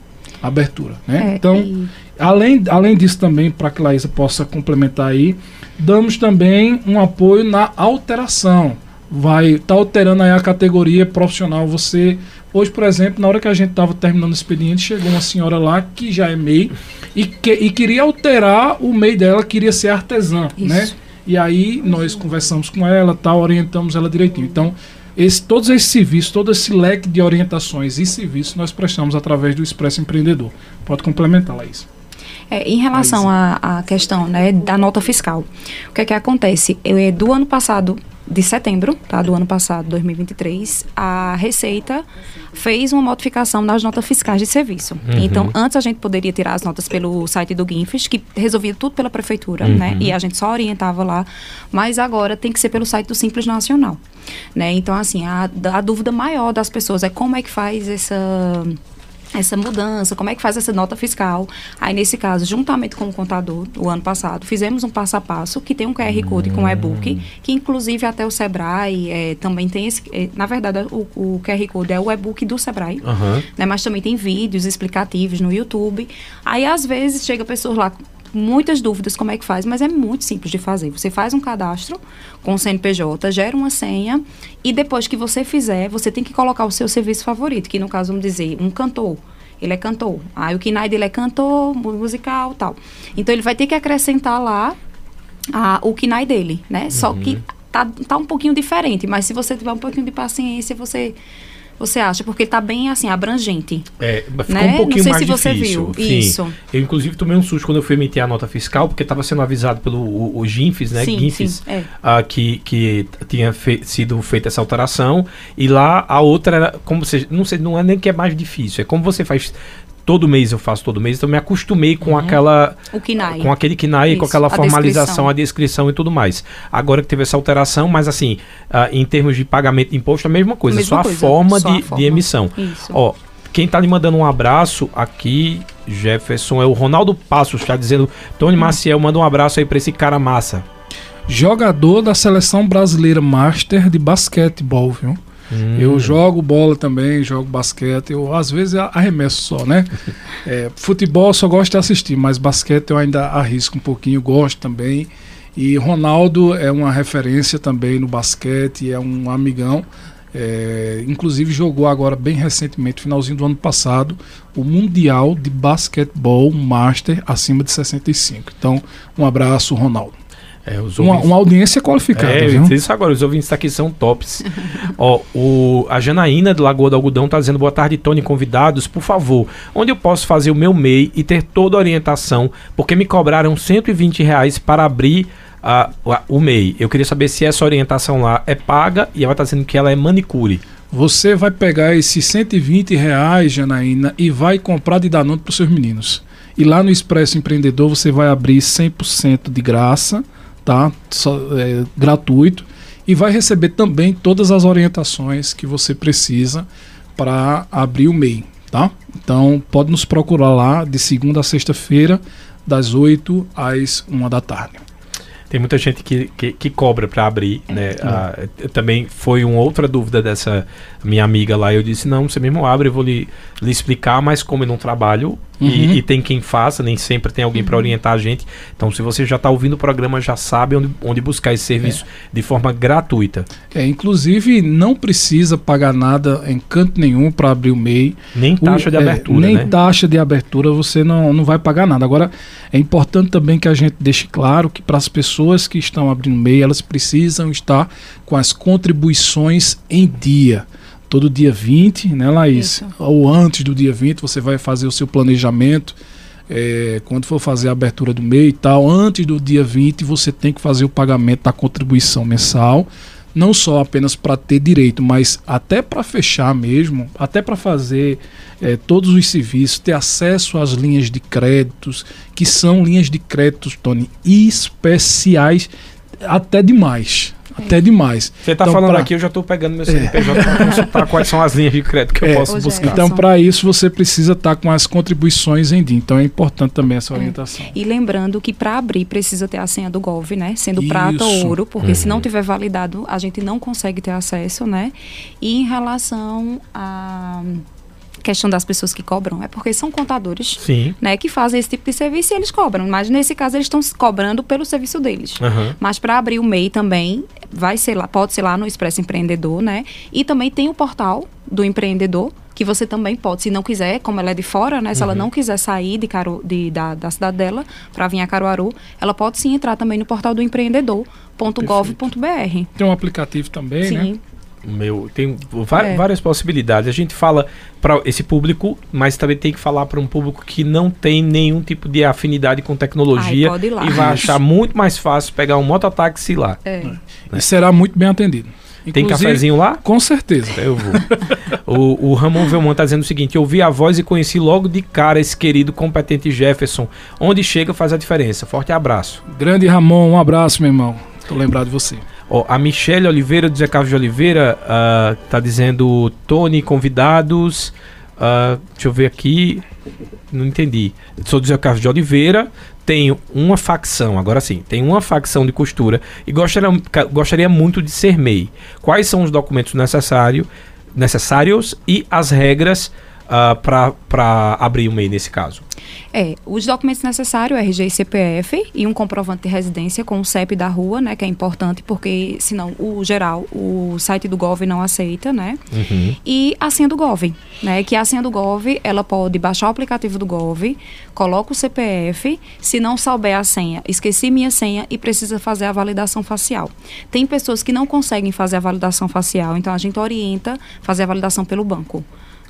Abertura, né? É, então, e... além, além disso também, para que a Laísa possa complementar aí, damos também um apoio na alteração. Vai tá alterando aí a categoria profissional. Você Hoje, por exemplo, na hora que a gente estava terminando o expediente, chegou uma senhora lá que já é MEI e, que, e queria alterar o MEI dela, queria ser artesã, Isso. né? E aí nós conversamos com ela, tal, orientamos ela direitinho. Então, esse, todos esses serviços, todo esse leque de orientações e serviços nós prestamos através do Expresso Empreendedor. Pode complementar, Laís. É, em relação à questão né, da nota fiscal, o que é que acontece? Eu, é, do ano passado, de setembro, tá, do ano passado, 2023, a Receita fez uma modificação nas notas fiscais de serviço. Uhum. Então, antes a gente poderia tirar as notas pelo site do Guinfes, que resolvia tudo pela prefeitura, uhum. né? E a gente só orientava lá. Mas agora tem que ser pelo site do Simples Nacional, né? Então, assim, a, a dúvida maior das pessoas é como é que faz essa essa mudança, como é que faz essa nota fiscal. Aí, nesse caso, juntamente com o contador, o ano passado, fizemos um passo a passo que tem um QR Code com e-book, que inclusive até o Sebrae é, também tem esse. É, na verdade, o, o, QR Code é o e-book do Sebrae, uhum. né, mas também tem vídeos explicativos no YouTube. Aí, às vezes, chega pessoas lá muitas dúvidas como é que faz, mas é muito simples de fazer. Você faz um cadastro com o CNPJ, gera uma senha e depois que você fizer, você tem que colocar o seu serviço favorito, que no caso vamos dizer, um cantor. Ele é cantor. Aí o KINAI dele é cantor, musical, tal. Então ele vai ter que acrescentar lá a, o KINAI dele, né? Uhum. Só que tá, tá um pouquinho diferente, mas se você tiver um pouquinho de paciência, você você acha? Porque está bem assim, abrangente. É, ficou né? um pouquinho mais difícil. Se você viu. Sim. Isso. Eu, inclusive, tomei um susto quando eu fui emitir a nota fiscal, porque estava sendo avisado pelo o, o GINFES, né? Sim, sim, é. uh, que, que tinha fe sido feita essa alteração. E lá a outra era, como você. Não sei, não é nem que é mais difícil, é como você faz todo mês eu faço todo mês, então me acostumei com uhum. aquela o KINAI. com aquele KINAI, Isso, com aquela a formalização, descrição. a descrição e tudo mais. Agora que teve essa alteração, mas assim, uh, em termos de pagamento de imposto, a mesma coisa, mesma só, coisa, a forma, só de, a forma de emissão. Isso. Ó, quem tá lhe mandando um abraço aqui, Jefferson, é o Ronaldo Passos, está dizendo, Tony hum. Maciel, manda um abraço aí para esse cara massa. Jogador da seleção brasileira Master de basquetebol, viu? Hum. Eu jogo bola também, jogo basquete. Eu às vezes arremesso só, né? é, futebol eu só gosto de assistir, mas basquete eu ainda arrisco um pouquinho, gosto também. E Ronaldo é uma referência também no basquete, é um amigão. É, inclusive jogou agora bem recentemente, finalzinho do ano passado, o Mundial de Basquetebol Master acima de 65. Então, um abraço, Ronaldo. É, ouvintes... uma, uma, audiência qualificada. É, viu? isso agora, os ouvintes aqui são tops. Ó, o, a Janaína do Lagoa do Algodão está dizendo boa tarde, Tony, convidados. Por favor, onde eu posso fazer o meu MEI e ter toda a orientação? Porque me cobraram 120 reais para abrir a, a, o MEI. Eu queria saber se essa orientação lá é paga e ela está dizendo que ela é manicure. Você vai pegar esses 120 reais, Janaína, e vai comprar de Danone para os seus meninos. E lá no Expresso Empreendedor você vai abrir 100% de graça tá? Só, é, gratuito e vai receber também todas as orientações que você precisa para abrir o MEI, tá? Então pode nos procurar lá de segunda a sexta-feira, das 8 às 1 da tarde. Tem muita gente que, que, que cobra para abrir, né? É. Ah, também foi uma outra dúvida dessa minha amiga lá. Eu disse, não, você mesmo abre, eu vou lhe, lhe explicar, mas como eu não trabalho, Uhum. E, e, tem quem faça, nem sempre tem alguém para orientar a gente. Então, se você já está ouvindo o programa, já sabe onde, onde buscar esse serviço é. de forma gratuita. É, inclusive, não precisa pagar nada em canto nenhum para abrir o MEI. Nem taxa o, de é, abertura. nem né? taxa de abertura você não, não vai pagar nada. Agora, é importante também que a gente deixe claro que para as pessoas que estão abrindo MEI, elas precisam estar com as contribuições em dia todo dia 20, né, Laís? Isso. Ou antes do dia 20, você vai fazer o seu planejamento. É, quando for fazer a abertura do mês e tal, antes do dia 20, você tem que fazer o pagamento da contribuição mensal. Não só apenas para ter direito, mas até para fechar mesmo, até para fazer é, todos os serviços, ter acesso às linhas de créditos, que são linhas de créditos, Tony, especiais até demais. Até demais. Você está então, falando pra... aqui, eu já estou pegando meu CNPJ é. para consultar quais são as linhas de crédito que é. eu posso buscar. Então, para isso, você precisa estar tá com as contribuições em dia. Então, é importante também essa é. orientação. É. E lembrando que para abrir precisa ter a senha do Gov, né? Sendo isso. prata ou ouro, porque uhum. se não tiver validado, a gente não consegue ter acesso, né? E em relação a questão das pessoas que cobram é porque são contadores, Sim. né, que fazem esse tipo de serviço e eles cobram. Mas nesse caso eles estão cobrando pelo serviço deles. Uhum. Mas para abrir o MEI também vai ser lá, pode ser lá no Expresso Empreendedor, né? E também tem o portal do empreendedor que você também pode, se não quiser, como ela é de fora, né? Se uhum. ela não quiser sair de Caro, de, da, da cidade dela para vir a Caruaru, ela pode sim entrar também no portal do empreendedor.gov.br. Tem um aplicativo também, sim. né? Meu, tem É. várias possibilidades. A gente fala para esse público, mas também tem que falar para um público que não tem nenhum tipo de afinidade com tecnologia Ai, e vai achar muito mais fácil pegar um mototáxi e ir lá. É. E será muito bem atendido. Tem Inclusive, cafezinho lá? Com certeza. Eu vou. o, o Ramon Velmont está dizendo o seguinte: eu ouvi a voz e conheci logo de cara esse querido, competente Jefferson. Onde chega faz a diferença. Forte abraço. Grande Ramon, um abraço, meu irmão. Tô lembrado de você. A Michelle Oliveira, do Zé Carlos de Oliveira, ah, tá dizendo Tony, convidados. ah, deixa eu ver aqui. Não entendi. Sou do Zé Carlos de Oliveira. Tenho uma facção, agora sim, tenho uma facção de costura e gostaria, gostaria muito de ser MEI. Quais são os documentos necessário, necessários e as regras para abrir o MEI nesse caso? É, os documentos necessários, RG e CPF e um comprovante de residência com o CEP da rua, né, que é importante porque senão o geral, o site do Gov não aceita, né? Uhum. E a senha do Gov, né, que a senha do Gov, ela pode baixar o aplicativo do Gov, coloca o CPF, se não souber a senha, esqueci minha senha e precisa fazer a validação facial. Tem pessoas que não conseguem fazer a validação facial, então a gente orienta fazer a validação pelo banco.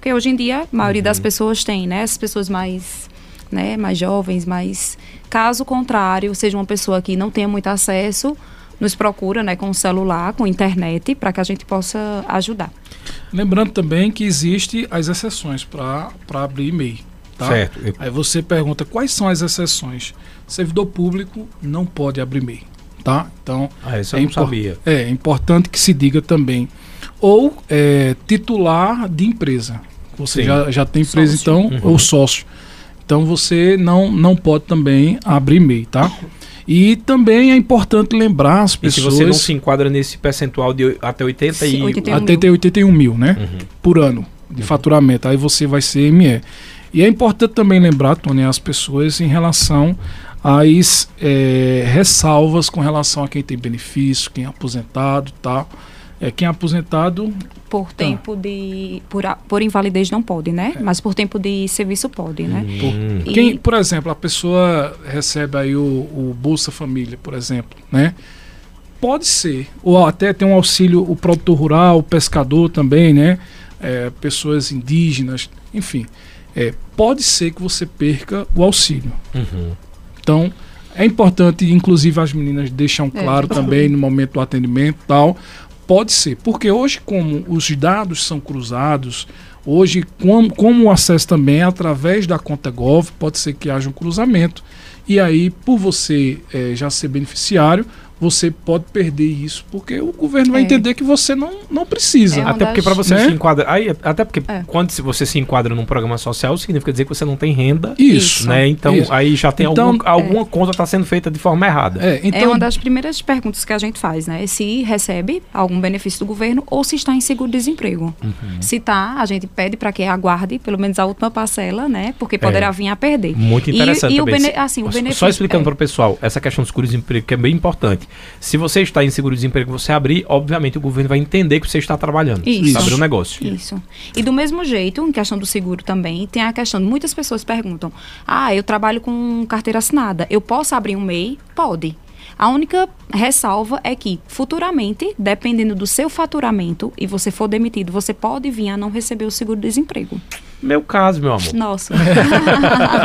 Porque hoje em dia, a maioria das pessoas tem, né? As pessoas mais, né, mais jovens, mas caso contrário, seja uma pessoa que não tenha muito acesso, nos procura, né, com o celular, com internet, para que a gente possa ajudar. Lembrando também que existe as exceções para abrir e-mail. Tá? Certo. Eu- Aí você pergunta quais são as exceções. Servidor público não pode abrir e-mail. Tá? Então, Ah, isso eu é, não impor- sabia. é importante que se diga também. Ou é, titular de empresa. Você Sim. já, já tem empresa, Sócio. então, Uhum. ou sócio. Então você não, não pode também abrir e-mail, tá? E também é importante lembrar as E se pessoas. você não se enquadra nesse percentual de até 80 Sim, e... 81 até ter 81 mil, né? Uhum. Por ano de faturamento. Aí você vai ser ME. E é importante também lembrar, Tony, as pessoas em relação às eh, ressalvas com relação a quem tem benefício, quem é aposentado e tal. É, quem é aposentado, Por tempo de. Por, a- por invalidez não pode, né? Mas por tempo de serviço pode, né? Hum. E- quem, por exemplo, a pessoa recebe aí o, o Bolsa Família, por exemplo, né? Pode ser. Ou até tem um auxílio, o produtor rural, o pescador também, né? É, pessoas indígenas, enfim. É, pode ser que você perca o auxílio. Uhum. Então, é importante, inclusive as meninas deixam É. claro também no momento do atendimento e tal. Pode ser, porque hoje, como os dados são cruzados, hoje, como, como o acesso também é através da conta Gov, pode ser que haja um cruzamento. E aí, por você eh, já ser beneficiário, você pode perder isso, porque o governo vai É. entender que você não, não precisa. É Até porque para você né? se enquadra, aí até porque É. quando se você se enquadra num programa social, significa dizer que você não tem renda, Isso. né? Então Isso. aí já tem Então, alguma, alguma conta está sendo feita de forma errada. É, então, é uma das primeiras perguntas que a gente faz, né? Se recebe algum benefício do governo ou se está em seguro-desemprego. Uhum. Se está, a gente pede para que aguarde pelo menos a última parcela, né? Porque poderá vir a perder. Muito E- interessante e o também. bene- assim, o só- Só benefício- explicando é. para o pessoal, essa questão do seguro-desemprego que é bem importante. Se você está em seguro-desemprego, você abrir, obviamente o governo vai entender que você está trabalhando. Isso. Abriu um negócio. Isso. E do mesmo jeito, em questão do seguro também, tem a questão, muitas pessoas perguntam: "Ah, eu trabalho com carteira assinada, eu posso abrir um MEI?" Pode. A única ressalva é que, futuramente, dependendo do seu faturamento e você for demitido, você pode vir a não receber o seguro-desemprego. Meu caso, meu amor. Nossa.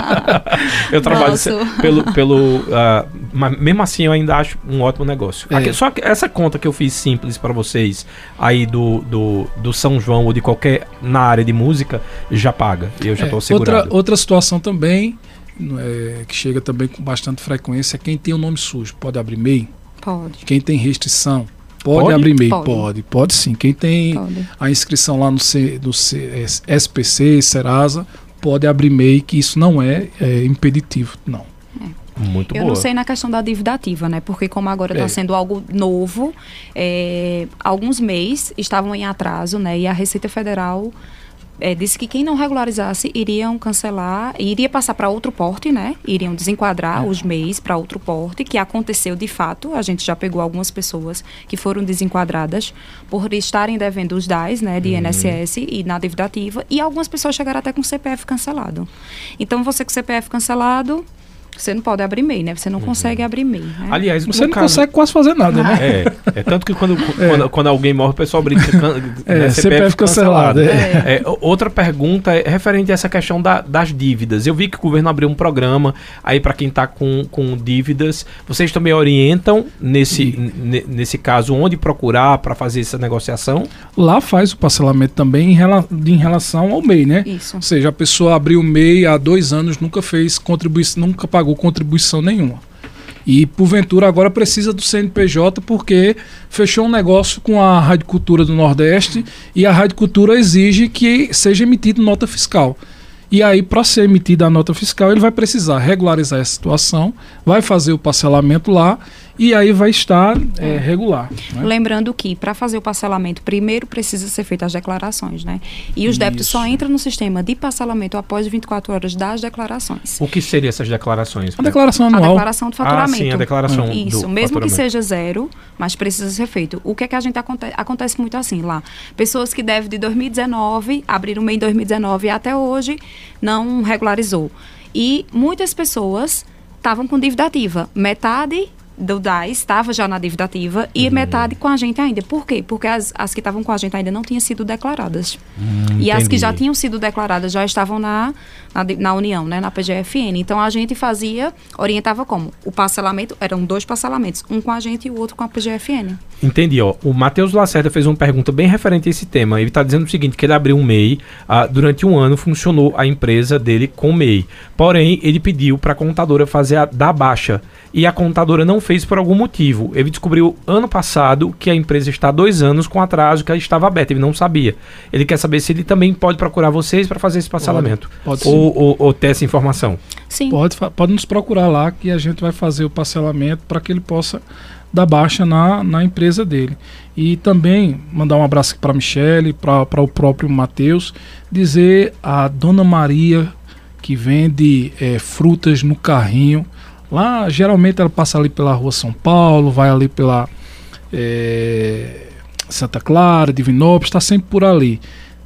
Eu trabalho Nossa. se- pelo. pelo ah, mas mesmo assim, eu ainda acho um ótimo negócio. É. Aqui- só que essa conta que eu fiz simples para vocês aí do, do, do São João ou de qualquer. na área de música, já paga. E eu já É, estou segurado. outra, outra situação também, é, que chega também com bastante frequência, é quem tem o nome sujo. Pode abrir MEI? Pode. Quem tem restrição? Pode, Pode? abrir MEI? Pode. Pode. pode, sim. Quem tem Pode. a inscrição lá no, C, no C- SPC, Serasa, pode abrir MEI, que isso não é, é impeditivo, não. Muito Eu boa. não sei na questão da dívida ativa, né? Porque como agora está É. sendo algo novo, é, alguns meses estavam em atraso, né? E a Receita Federal é, disse que quem não regularizasse iriam cancelar, iria passar para outro porte, né? Iriam desenquadrar os MEIs para outro porte, que aconteceu de fato. A gente já pegou algumas pessoas que foram desenquadradas por estarem devendo os DAS, né? De INSS e na dívida ativa. E algumas pessoas chegaram até com CPF cancelado. Então, você com CPF cancelado, Você não pode abrir MEI, né? Você não consegue abrir MEI. Né? Aliás, Você não caso- consegue quase fazer nada, né? É, é tanto que quando, quando, quando alguém morre, o pessoal brinca. can- É, né, CPF cancelado, é. É, o- outra pergunta é referente a essa questão da- das dívidas. Eu vi que o governo abriu um programa aí para quem está com, com dívidas. Vocês também orientam nesse, ne- nesse caso onde procurar para fazer essa negociação? Lá faz o parcelamento também em, rela- em relação ao MEI, né? Isso. Ou seja, a pessoa abriu o MEI há dois anos, nunca fez contribuição, nunca pagou contribuição nenhuma. E porventura agora precisa do CNPJ porque fechou um negócio com a Rádio Cultura do Nordeste e a Rádio Cultura exige que seja emitida nota fiscal. E aí, para ser emitida a nota fiscal, ele vai precisar regularizar essa situação, vai fazer o parcelamento lá e aí vai estar é, regular. né? Lembrando que para fazer o parcelamento, primeiro precisa ser feitas as declarações, né? E os débitos Isso. só entram no sistema de parcelamento após 24 horas das declarações. O que seriam essas declarações? A declaração A anual. declaração de Ah, faturamento. sim, a declaração do Isso, mesmo que seja zero, mas precisa ser feito. O que é que a gente acontece? Acontece muito assim lá. Pessoas que devem de 2019, abriram o mês em 2019 e até hoje não regularizou. E muitas pessoas estavam com dívida ativa. Metade do DAS estava já na dívida ativa e metade com a gente ainda. Por quê? Porque as, as que estavam com a gente ainda não tinham sido declaradas. e as que já entendi. tinham sido declaradas já estavam na, na, na União, né, na PGFN. Então a gente fazia, orientava como? O parcelamento, eram dois parcelamentos, um com a gente e o outro com a PGFN. Entendi, ó. O Matheus Lacerda fez uma pergunta bem referente a esse tema. Ele está dizendo o seguinte, que ele abriu um MEI, ah, durante um ano funcionou a empresa dele com MEI. Porém, ele pediu para a contadora fazer a da baixa. E a contadora não fez por algum motivo. Ele descobriu ano passado que a empresa está há dois anos com atraso, que ela estava aberta. Ele não sabia. Ele quer saber se ele também pode procurar vocês para fazer esse parcelamento. pode sim. ou, ou, ou ter essa informação. Sim. Pode, pode nos procurar lá que a gente vai fazer o parcelamento para que ele possa dar baixa na, na empresa dele. E também mandar um abraço para a Michele, para o próprio Matheus, dizer a Dona Maria que vende eh, frutas no carrinho. Lá, geralmente ela passa ali pela rua São Paulo, vai ali pela eh, Santa Clara, Divinópolis, está sempre por ali.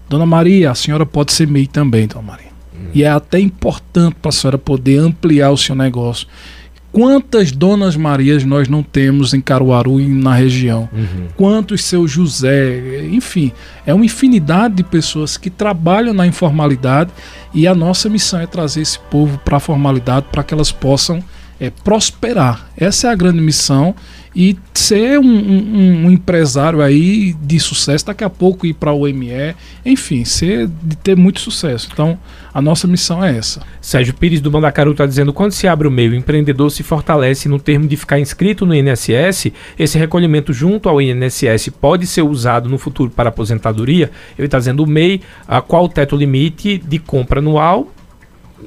Dona Maria, a senhora pode ser MEI também, Dona Maria. E é até importante para a senhora poder ampliar o seu negócio. Quantas Donas Marias nós não temos em Caruaru e na região? Quantos seu José? Enfim, é uma infinidade de pessoas que trabalham na informalidade e a nossa missão é trazer esse povo para a formalidade para que elas possam é, prosperar. Essa é a grande missão e ser um, um- um empresário aí de sucesso, daqui a pouco ir para o ME, enfim, ser de ter muito sucesso. Então, a nossa missão é essa. Sérgio Pires do Mandacaru está dizendo quando se abre o meio, o empreendedor se fortalece no termo de ficar inscrito no INSS, esse recolhimento junto ao INSS pode ser usado no futuro para aposentadoria. Ele está dizendo o MEI, a qual o teto limite de compra anual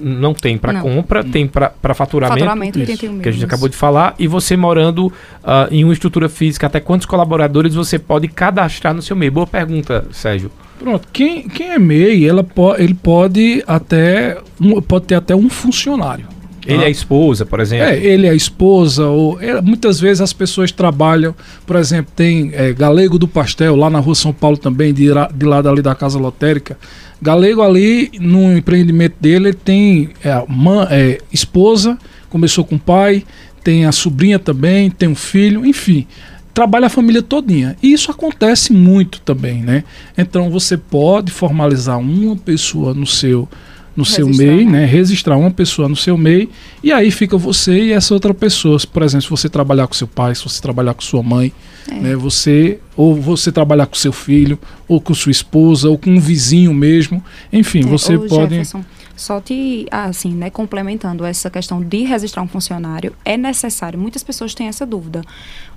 não tem para Não. compra, tem para faturamento. Faturamento isso, 81 mil. Que a gente acabou de falar, e você morando ah, em uma estrutura física, até quantos colaboradores você pode cadastrar no seu MEI? Boa pergunta, Sérgio. Pronto, quem, quem é MEI, ela po ele pode até um- pode ter até um funcionário. Ele tá? é a esposa, por exemplo. É, ele é a esposa, ou é, muitas vezes as pessoas trabalham, por exemplo, tem é, Galego do Pastel, lá na rua São Paulo também, de, de lado ali da Casa Lotérica. Galego ali, no empreendimento dele, ele tem é, a mã- é, esposa, começou com o pai, tem a sobrinha também, tem um filho, enfim. Trabalha a família todinha. E isso acontece muito também, né? Então você pode formalizar uma pessoa no seu no seu MEI, né? né? Registrar uma pessoa no seu MEI e aí fica você e essa outra pessoa. Por exemplo, se você trabalhar com seu pai, se você trabalhar com sua mãe, É. né? Você ou você trabalhar com seu filho, ou com sua esposa, ou com um vizinho mesmo. Enfim, É, você pode. Jefferson, só te, ah, assim, né, complementando essa questão de registrar um funcionário, é necessário, muitas pessoas têm essa dúvida,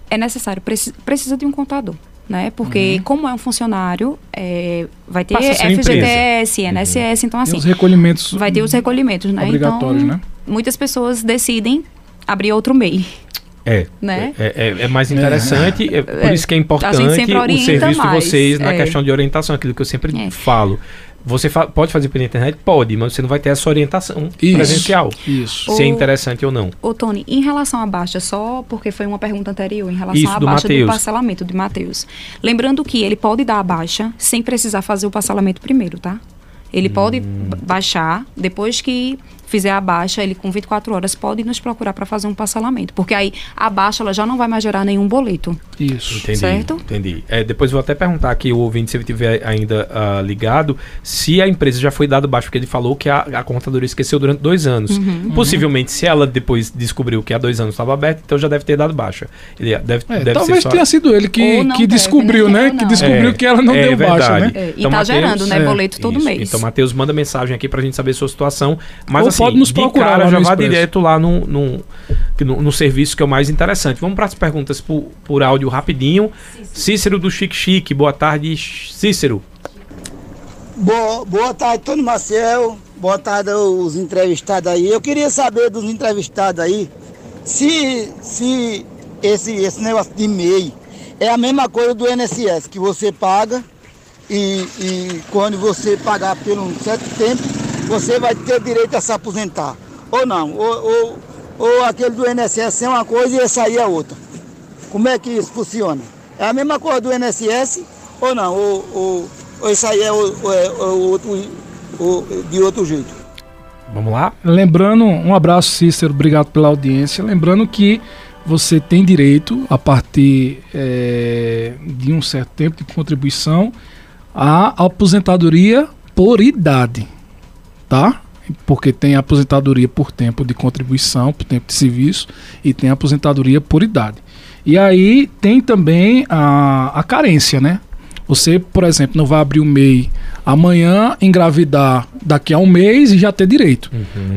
é necessário, preci- precisa de um contador, né, porque como é um funcionário, é, vai ter FGTS, INSS, então Tem assim, os recolhimentos vai ter os recolhimentos, né, obrigatórios, então né? muitas pessoas decidem abrir outro MEI, É. né. É, é- é mais interessante, é, por É, isso que é a importante gente sempre o orienta serviço mais, de vocês na é. questão de orientação, aquilo que eu sempre É. falo. Você fa- pode fazer pela internet? Pode, mas você não vai ter essa orientação Isso. presencial. Isso. Se é O- interessante ou não. Ô, Tony, em relação à baixa, só porque foi uma pergunta anterior, em relação Isso, à do baixa Mateus. do parcelamento de Matheus. Lembrando que ele pode dar a baixa sem precisar fazer o parcelamento primeiro, tá? Ele pode Hum. ba- baixar depois que fizer a baixa, ele com 24 horas pode nos procurar para fazer um parcelamento. Porque aí a baixa ela já não vai mais gerar nenhum boleto. Isso. Entendi. Certo? Entendi. É, depois vou até perguntar aqui, o ouvinte, se ele tiver ainda ah, ligado, se a empresa já foi dado baixo, porque ele falou que a, a contadora esqueceu durante dois anos. Uhum. Possivelmente, se ela depois descobriu que há dois anos estava aberto, então já deve ter dado baixa. Ele deve, É, deve talvez ser só... tenha sido ele que, que deve, descobriu, né? né? Ou Que descobriu É, que ela não é deu baixa, verdade. né? É, e Então, tá Mateus, gerando, né? é, boleto todo Isso. mês. Então, Matheus, manda mensagem aqui pra gente saber sua situação. Mas Ou assim, pode nos de procurar cara, lá já vá direto lá no, no, no, no serviço que é o mais interessante. Vamos para as perguntas por, por áudio rapidinho. Cícero do Chique Chique, boa tarde, Cícero. Boa, boa tarde, Tony Maciel. Boa tarde aos entrevistados aí. Eu queria saber dos entrevistados aí se, se esse, esse negócio de MEI é a mesma coisa do INSS, que você paga e, e quando você pagar por um certo tempo, você vai ter direito a se aposentar. Ou não, ou, ou, ou aquele do INSS é uma coisa e esse aí é outra. Como é que isso funciona? É a mesma coisa do INSS ou não? Ou, ou, ou aí é, ou é- ou outro, ou de outro jeito? Vamos lá? Lembrando, um abraço, Cícero, obrigado pela audiência. Lembrando que você tem direito, a partir eh, de um certo tempo de contribuição, à aposentadoria por idade, tá? Porque tem a aposentadoria por tempo de contribuição, por tempo de serviço, e tem a aposentadoria por idade. E aí tem também a, a carência, né? Você, por exemplo, não vai abrir o MEI amanhã, engravidar daqui a um mês e já ter direito.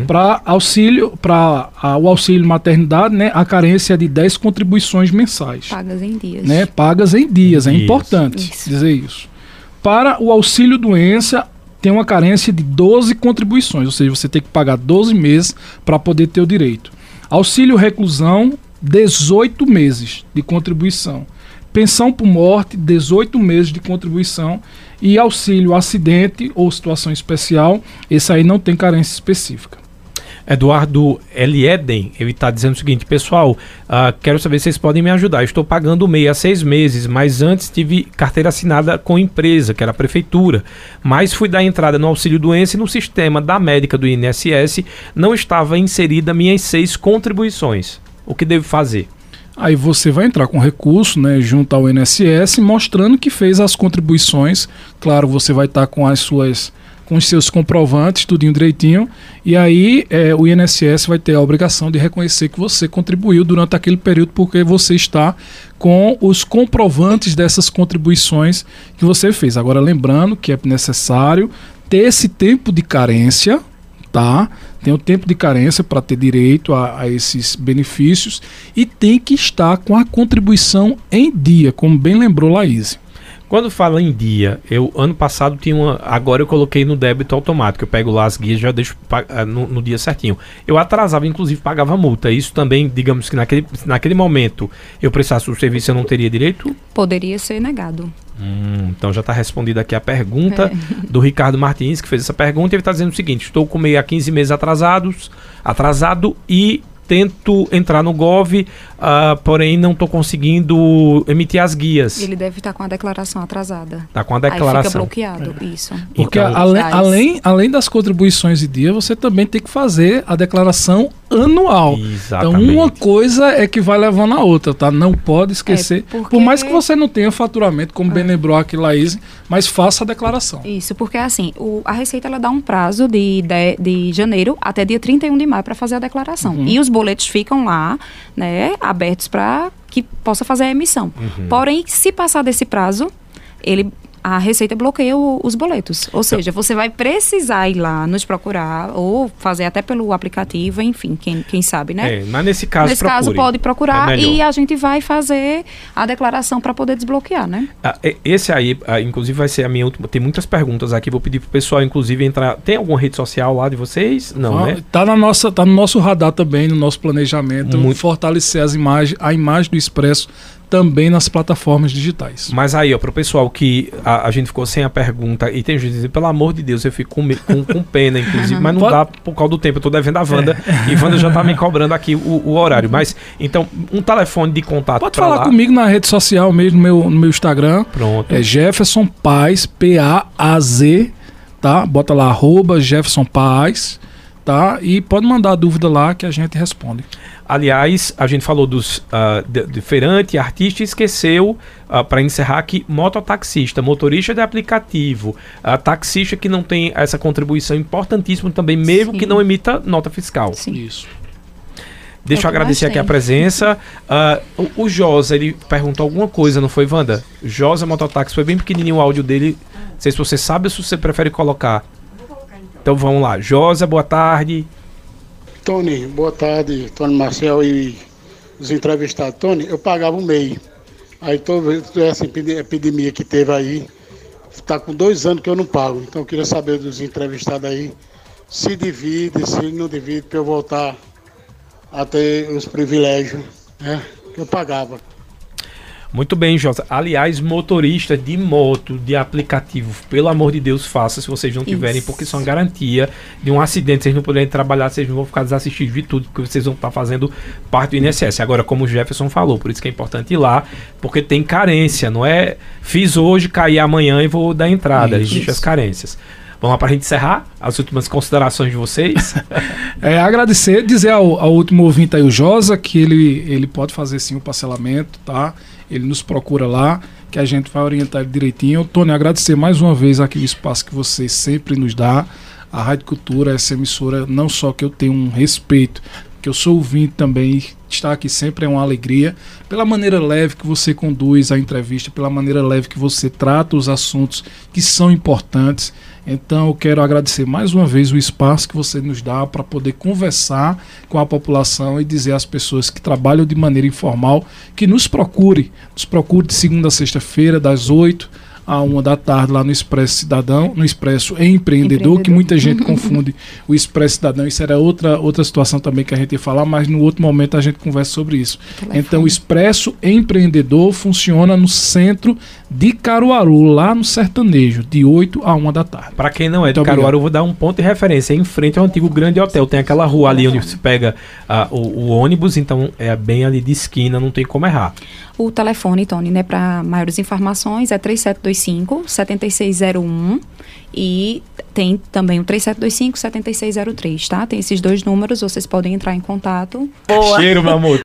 Para auxílio, para o auxílio maternidade, né, a carência é de 10 contribuições mensais, Pagas em dias. né, pagas em dias, é Isso. importante Isso. dizer isso. Para o auxílio doença tem uma carência de 12 contribuições, ou seja, você tem que pagar 12 meses para poder ter o direito. Auxílio reclusão, 18 meses de contribuição. Pensão por morte, 18 meses de contribuição. E auxílio acidente ou situação especial, esse aí não tem carência específica. Eduardo Elieden, ele está dizendo o seguinte, pessoal, ah, quero saber se vocês podem me ajudar. Estou pagando MEI há seis meses, mas antes tive carteira assinada com empresa, que era a prefeitura. Mas fui dar entrada no auxílio doença e no sistema da médica do INSS não estava inserida minhas seis contribuições. O que devo fazer? Aí você vai entrar com recurso, né, junto ao INSS, mostrando que fez as contribuições. Claro, você vai estar com as suas com os seus comprovantes, tudinho direitinho, e aí é, o INSS vai ter a obrigação de reconhecer que você contribuiu durante aquele período porque você está com os comprovantes dessas contribuições que você fez. Agora lembrando que é necessário ter esse tempo de carência, tá? Tem o tempo de carência para ter direito a, a esses benefícios e tem que estar com a contribuição em dia, como bem lembrou Laís. Quando fala em dia, eu ano passado tinha uma. Agora eu coloquei no débito automático. Eu pego lá as guias e já deixo ah, no, no dia certinho. Eu atrasava, inclusive pagava multa. Isso também, digamos que naquele, naquele momento eu precisasse do serviço, eu não teria direito? Poderia ser negado. Hum, então já está respondida aqui a pergunta É. do Ricardo Martins, que fez essa pergunta. Ele está dizendo o seguinte: estou com MEI há 15 meses atrasados, atrasado e tento entrar no Gov, ah, porém não estou conseguindo emitir as guias. Ele deve estar com a declaração atrasada. Tá com a Aí fica declaração. bloqueado, isso. Porque Então, além, Faz. além, além das contribuições de dia, você também tem que fazer a declaração anual. Então, Exatamente. uma coisa é que vai levando a outra, tá? Não pode esquecer. É, porque- Por mais que você não tenha faturamento, como bem lembrou aqui Laís, mas faça a declaração. Isso, porque assim, o- a Receita ela dá um prazo de, de, de janeiro até dia 31 de maio para fazer a declaração. Uhum. E os boletos ficam lá, né, abertos para que possa fazer a emissão. Uhum. Porém, se passar desse prazo, ele a Receita bloqueia o- os boletos. Ou seja, você vai precisar ir lá nos procurar ou fazer até pelo aplicativo, enfim, quem, quem sabe, né? É, mas nesse caso, Nesse caso, procure. pode procurar É e a gente vai fazer a declaração para poder desbloquear, né? Ah, esse aí, ah, inclusive, vai ser a minha última. Tem muitas perguntas aqui. Vou pedir pro pessoal, inclusive, entrar. Tem alguma rede social lá de vocês? Não, Ah, né? Tá, na nossa, tá no nosso radar também, no nosso planejamento, Muito. fortalecer as imagens, a imagem do Expresso também nas plataformas digitais. Mas aí, ó, pro pessoal que a, a gente ficou sem a pergunta e tem gente dizendo, pelo amor de Deus, eu fico com, com, com pena, inclusive, mas não Pode- dá por causa do tempo. Eu tô devendo a Wanda É. e Wanda já tá me cobrando aqui o, o horário. Mas, então, um telefone de contato Pode falar lá. comigo na rede social mesmo, no meu, no meu Instagram. Pronto. É Jefferson Paz, P-A-A-Z, tá? Bota lá, arroba Jefferson Paz, tá? E pode mandar dúvida lá que a gente responde. Aliás, a gente falou dos uh, de, de feirante, artista e esqueceu, uh, para encerrar que mototaxista, motorista de aplicativo, uh, taxista que não tem essa contribuição importantíssima também, mesmo Sim. que não emita nota fiscal. Sim. Isso. Deixa É eu o que agradecer aqui a presença. Ah, o, o Josa, ele perguntou alguma coisa, não foi, Wanda? Josa Mototáxi, foi bem pequenininho o áudio dele. Não sei se você sabe ou se você prefere colocar. Então vamos lá. Josa, boa tarde. Tony, boa tarde, Tony Marcel e os entrevistados. Tony, eu pagava um MEI. Aí toda essa epi- epidemia que teve aí, está com dois anos que eu não pago. Então eu queria saber dos entrevistados aí se divide, se não divide, para eu voltar a ter os privilégios né, que eu pagava. Muito bem, Josa. Aliás, motorista de moto, de aplicativo, pelo amor de Deus, faça se vocês não tiverem, Isso. porque isso é uma garantia de um acidente. Vocês não puderem trabalhar, vocês não vão ficar desassistidos de tudo, porque vocês vão estar fazendo parte do INSS. Agora, como o Jefferson falou, por isso que é importante ir lá, porque tem carência, não é fiz hoje, caí amanhã e vou dar entrada. Isso. Existem as carências. Vamos lá para a gente encerrar as últimas considerações de vocês. É, agradecer, dizer ao, ao último ouvinte aí, o Josa, que ele, ele pode fazer sim o parcelamento, tá? Ele nos procura lá, que a gente vai orientar ele direitinho. Tony, agradecer mais uma vez aqui o espaço que você sempre nos dá. A Rádio Cultura, essa emissora, não só que eu tenho um respeito, que eu sou ouvinte também, estar aqui sempre é uma alegria, pela maneira leve que você conduz a entrevista, pela maneira leve que você trata os assuntos que são importantes. Então eu quero agradecer mais uma vez o espaço que você nos dá para poder conversar com a população e dizer às pessoas que trabalham de maneira informal que nos procure, nos procure de segunda a sexta-feira, das 8 a uma da tarde lá no Expresso Cidadão, no Expresso Empreendedor, que Empreendedor. muita gente confunde o Expresso Cidadão. Isso era outra, outra situação também que a gente ia falar, mas no outro momento a gente conversa sobre isso. Então, o Expresso Empreendedor funciona no centro de Caruaru, lá no Sertanejo, de 8 a 1 da tarde. Para quem não é de Muito Caruaru, obrigado. eu vou dar um ponto de referência. Em frente ao antigo Grande Hotel. Tem aquela rua ali onde se pega ah, o, o ônibus, então é bem ali de esquina, não tem como errar. O telefone, Tony, né, para maiores informações é 3725 7601 e tem também o 3725 7603, tá? Tem esses dois números, vocês podem entrar em contato. Cheiro, meu amor.